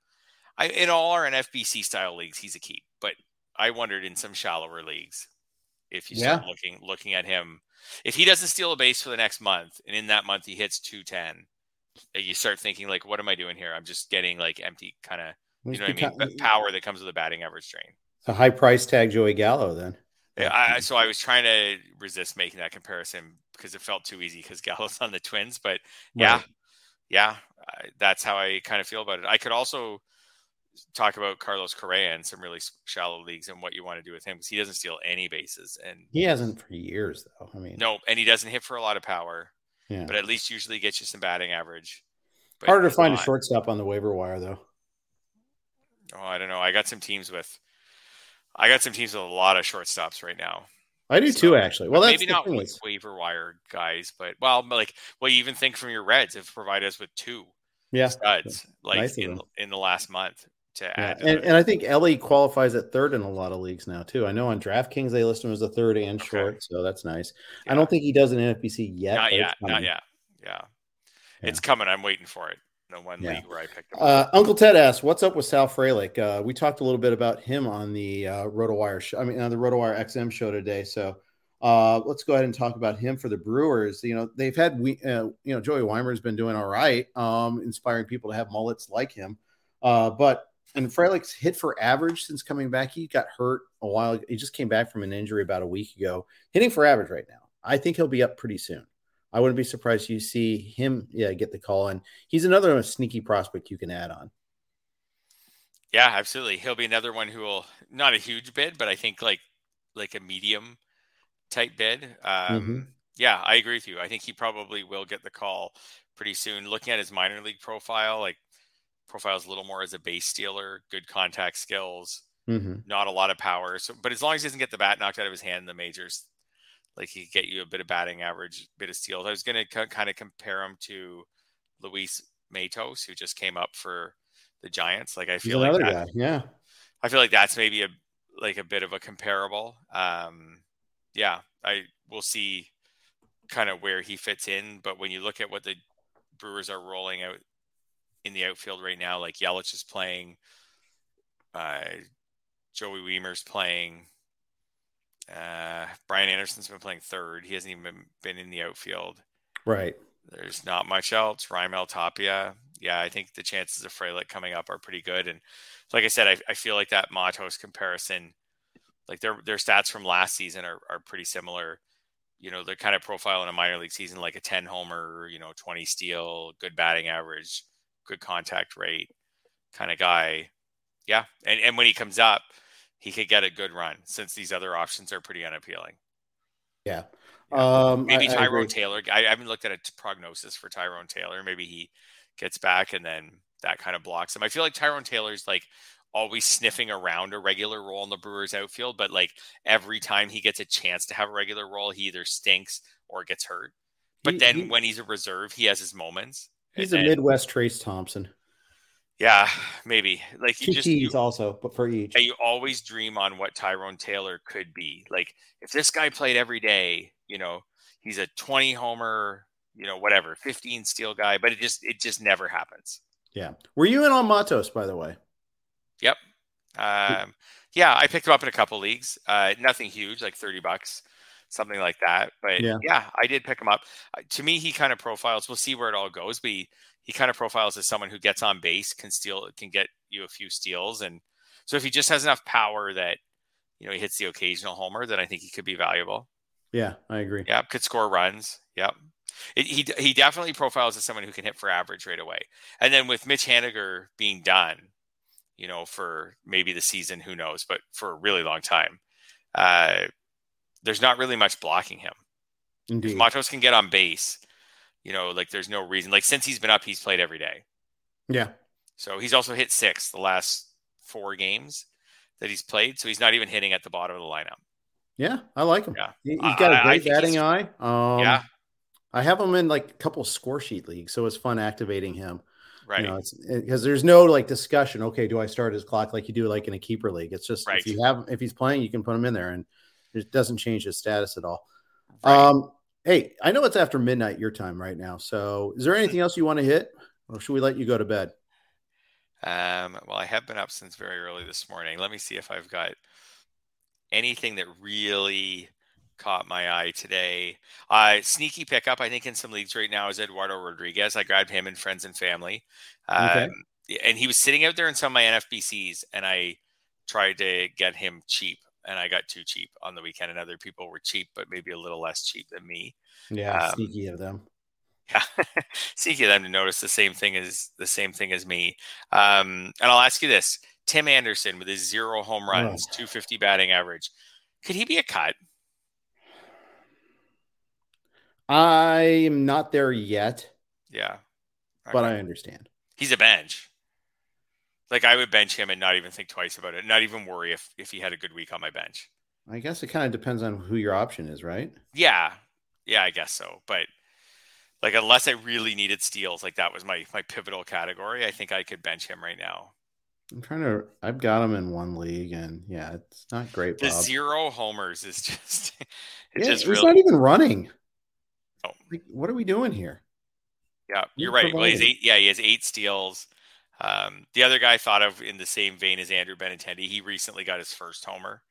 I in all our NFBC style leagues he's a keep. But I wondered in some shallower leagues if you start looking looking at him, if he doesn't steal a base for the next month, and in that month he hits 210 you start thinking like, what am I doing here? I'm just getting like empty kind of, you know what I mean? But power that comes with a batting average strain. a high price tag Joey Gallo then. Yeah, I, so I was trying to resist making that comparison because it felt too easy because Gallo's on the Twins. But yeah, Right. yeah, that's how I kind of feel about it. I could also talk about Carlos Correa in some really shallow leagues and what you want to do with him because he doesn't steal any bases and He hasn't for years though. I mean, no, and he doesn't hit for a lot of power, yeah. but at least usually gets you some batting average. But Harder to find a shortstop on the waiver wire though. Oh, I don't know. I got some teams with, I got some teams with a lot of shortstops right now. I do So, too, actually. Well, that's maybe not is- waiver wire guys, but well, like, well, you even think from your Reds have provided us with two yeah. studs like nice in in the last month to Yeah, add. to and, the- and I think Elly qualifies at third in a lot of leagues now too. I know on DraftKings they list him as a third and Okay. short, so that's nice. I don't think he does an NFBC yet. not yet, not yet. Yeah. Yeah. it's coming. I'm waiting for it. The one Yeah. league where I picked him. Uh, Uncle Ted asked, "What's up with Sal Frelick?" Uh, we talked a little bit about him on the uh, RotoWire. Show, I mean, on the RotoWire XM show today. So uh, let's go ahead and talk about him for the Brewers. You know, they've had we, uh, you know, Joey Wiemer's been doing all right, um, inspiring people to have mullets like him. Uh, but and Frelick's hit for average since coming back. He got hurt a while. He just came back from an injury about a week ago. Hitting for average right now. I think he'll be up pretty soon. I wouldn't be surprised you see him, yeah, get the call. And he's another sneaky prospect you can add on. Yeah, absolutely. He'll be another one who will not a huge bid, but I think like like a medium type bid. Um, Mhm. Yeah, I agree with you. I think he probably will get the call pretty soon. Looking at his minor league profile, like profiles a little more as a base stealer, good contact skills, Mm-hmm. not a lot of power. So, but as long as he doesn't get the bat knocked out of his hand in the majors, like he could get you a bit of batting average, bit of steals. I was going to kind of compare him to Luis Matos, who just came up for the Giants. Like I He's feel like that, guy. Yeah. I feel like that's maybe a like a bit of a comparable. Um, yeah, I will see kind of where he fits in, but when you look at what the Brewers are rolling out in the outfield right now, like Yelich is playing, uh, Joey Wiemer's playing, uh, Brian Anderson's been playing third. He hasn't even been, been in the outfield. Right. There's not much else. Raimel Tapia. Yeah, I think the chances of Frelick coming up are pretty good. And like I said, I, I feel like that Matos comparison, like their their stats from last season are, are pretty similar. You know, the kind of profile in a minor league season, like a 10 homer, you know, 20 steal, good batting average, good contact rate kind of guy. Yeah. And and when he comes up, he could get a good run since these other options are pretty unappealing. Yeah. Um, Maybe I- I. Tyrone Taylor. I, I haven't looked at a t- prognosis for Tyrone Taylor. Maybe he gets back and then that kind of blocks him. I feel like Tyrone Taylor's like always sniffing around a regular role in the Brewers outfield, but like every time he gets a chance to have a regular role, he either stinks or gets hurt. But He- then he- when he's a reserve, he has his moments. He's And- a Midwest Trayce Thompson. Yeah, maybe. Like you Two just you, also, but for each. you always dream on what Tyrone Taylor could be. Like if this guy played every day, you know, he's a 20 homer, you know, whatever, 15 steal guy, but it just it just never happens. Yeah. Were you in on Matos, by the way? Yep. Um, yeah, I picked him up in a couple leagues. Uh, nothing huge, like 30 bucks, something like that. But Yeah. yeah, I did pick him up. Uh, to me, he kind of profiles. We'll see where it all goes, but he, he kind of profiles as someone who gets on base, can steal, can get you a few steals, and so if he just has enough power that you know he hits the occasional homer, then I think he could be valuable. Yeah, I agree. Yeah, could score runs. Yep. It, he he definitely profiles as someone who can hit for average right away. And then with Mitch Haniger being done, you know, for maybe the season, who knows, but for a really long time, uh, there's not really much blocking him. Indeed. If Matos can get on base, you know, like there's no reason. Like since he's been up, he's played every day. Yeah. So he's also hit six the last four games that he's played. So he's not even hitting at the bottom of the lineup. Yeah, I like him. Yeah. He, has got a great batting eye. Um, yeah. I have him in like a couple score sheet leagues, so it's fun activating him. Right. You know, it's because there's no like discussion. Okay, do I start his clock like you do like in a keeper league? It's just Right. if you have if he's playing, you can put him in there, and it doesn't change his status at all. Right. Um, hey, I know it's after midnight your time right now. So, is there anything else you want to hit, or should we let you go to bed? Um, well, I have been up since very early this morning. Let me see if I've got anything that really caught my eye today. Uh, sneaky pickup, I think, in some leagues right now is Eduardo Rodriguez. I grabbed him in friends and family. Um, Okay. And he was sitting out there in some of my NFBCs, and I tried to get him cheap, and I got too cheap on the weekend, and other people were cheap, but maybe a little less cheap than me. Yeah, Um, sneaky of them. Yeah, sneaky of them to notice the same thing as the same thing as me. Um, and I'll ask you this: Tim Anderson with his zero home runs, two fifty batting average, could he be a cut? I am not there yet, Yeah, but I understand. he's a bench. Like I would bench him and not even think twice about it, not even worry if if he had a good week on my bench. I guess it kind of depends on who your option is, right? Yeah, yeah, I guess so. But like, unless I really needed steals, like that was my my pivotal category, I think I could bench him right now. I'm trying to. I've got him in one league, and yeah, it's not great. The Bob. zero homers is just it's yeah, just he's really not even running. Oh. Like, what are we doing here? Yeah, you're You're right. Well, he's eight. Yeah, he has eight steals. Um, the other guy thought of in the same vein as Andrew Benintendi. He recently got his first homer.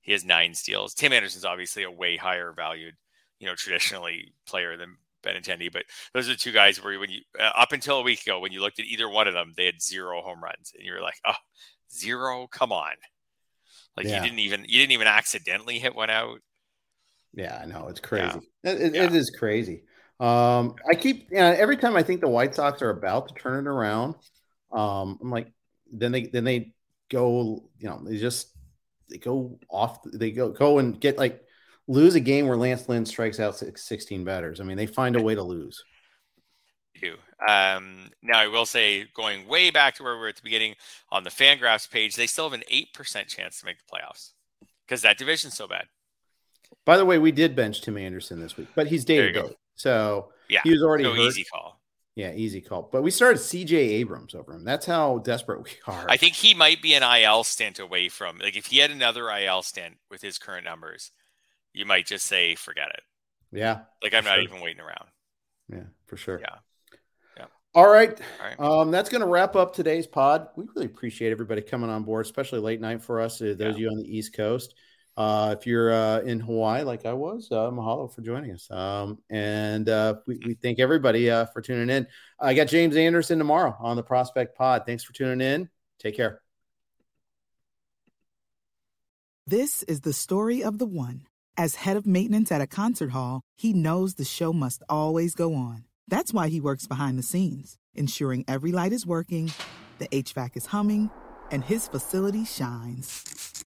He has nine steals. Tim Anderson's obviously a way higher valued, you know, traditionally player than Benintendi. But those are the two guys where when you uh, up until a week ago, when you looked at either one of them, they had zero home runs, and you were like, oh, zero? Come on! Like Yeah. you didn't even you didn't even accidentally hit one out. Yeah, I know it's crazy. Yeah. It, it- Yeah. it is crazy. Um, I keep you know, every time I think the White Sox are about to turn it around, um, I'm like, then they then they go, you know, they just they go off, they go go and get like lose a game where Lance Lynn strikes out six- 16 batters. I mean, they find a way to lose. do. Um, now, I will say, going way back to where we were at the beginning on the Fangraphs page, they still have an eight percent chance to make the playoffs because that division's so bad. By the way, we did bench Tim Anderson this week, but he's day to go. day, so Yeah, he was already no hurt. easy call. Yeah, easy call. But we started CJ Abrams over him. That's how desperate we are. I think he might be an IL stint away from like if he had another IL stint with his current numbers, you might just say forget it. yeah, Like I'm not Sure. even waiting around. yeah, for sure. Yeah. Yeah. All right. All right. Um, that's going to wrap up today's pod. We really appreciate everybody coming on board, especially late night for us, uh, those Yeah. of you on the East Coast. Uh, if you're uh, in Hawaii, like I was, uh, mahalo for joining us. Um, and uh, we, we thank everybody uh, for tuning in. I got James Anderson tomorrow on the Prospect Pod. Thanks for tuning in. Take care. This is the story of the one. As head of maintenance at a concert hall, he knows the show must always go on. That's why he works behind the scenes, ensuring every light is working, the HVAC is humming, and his facility shines.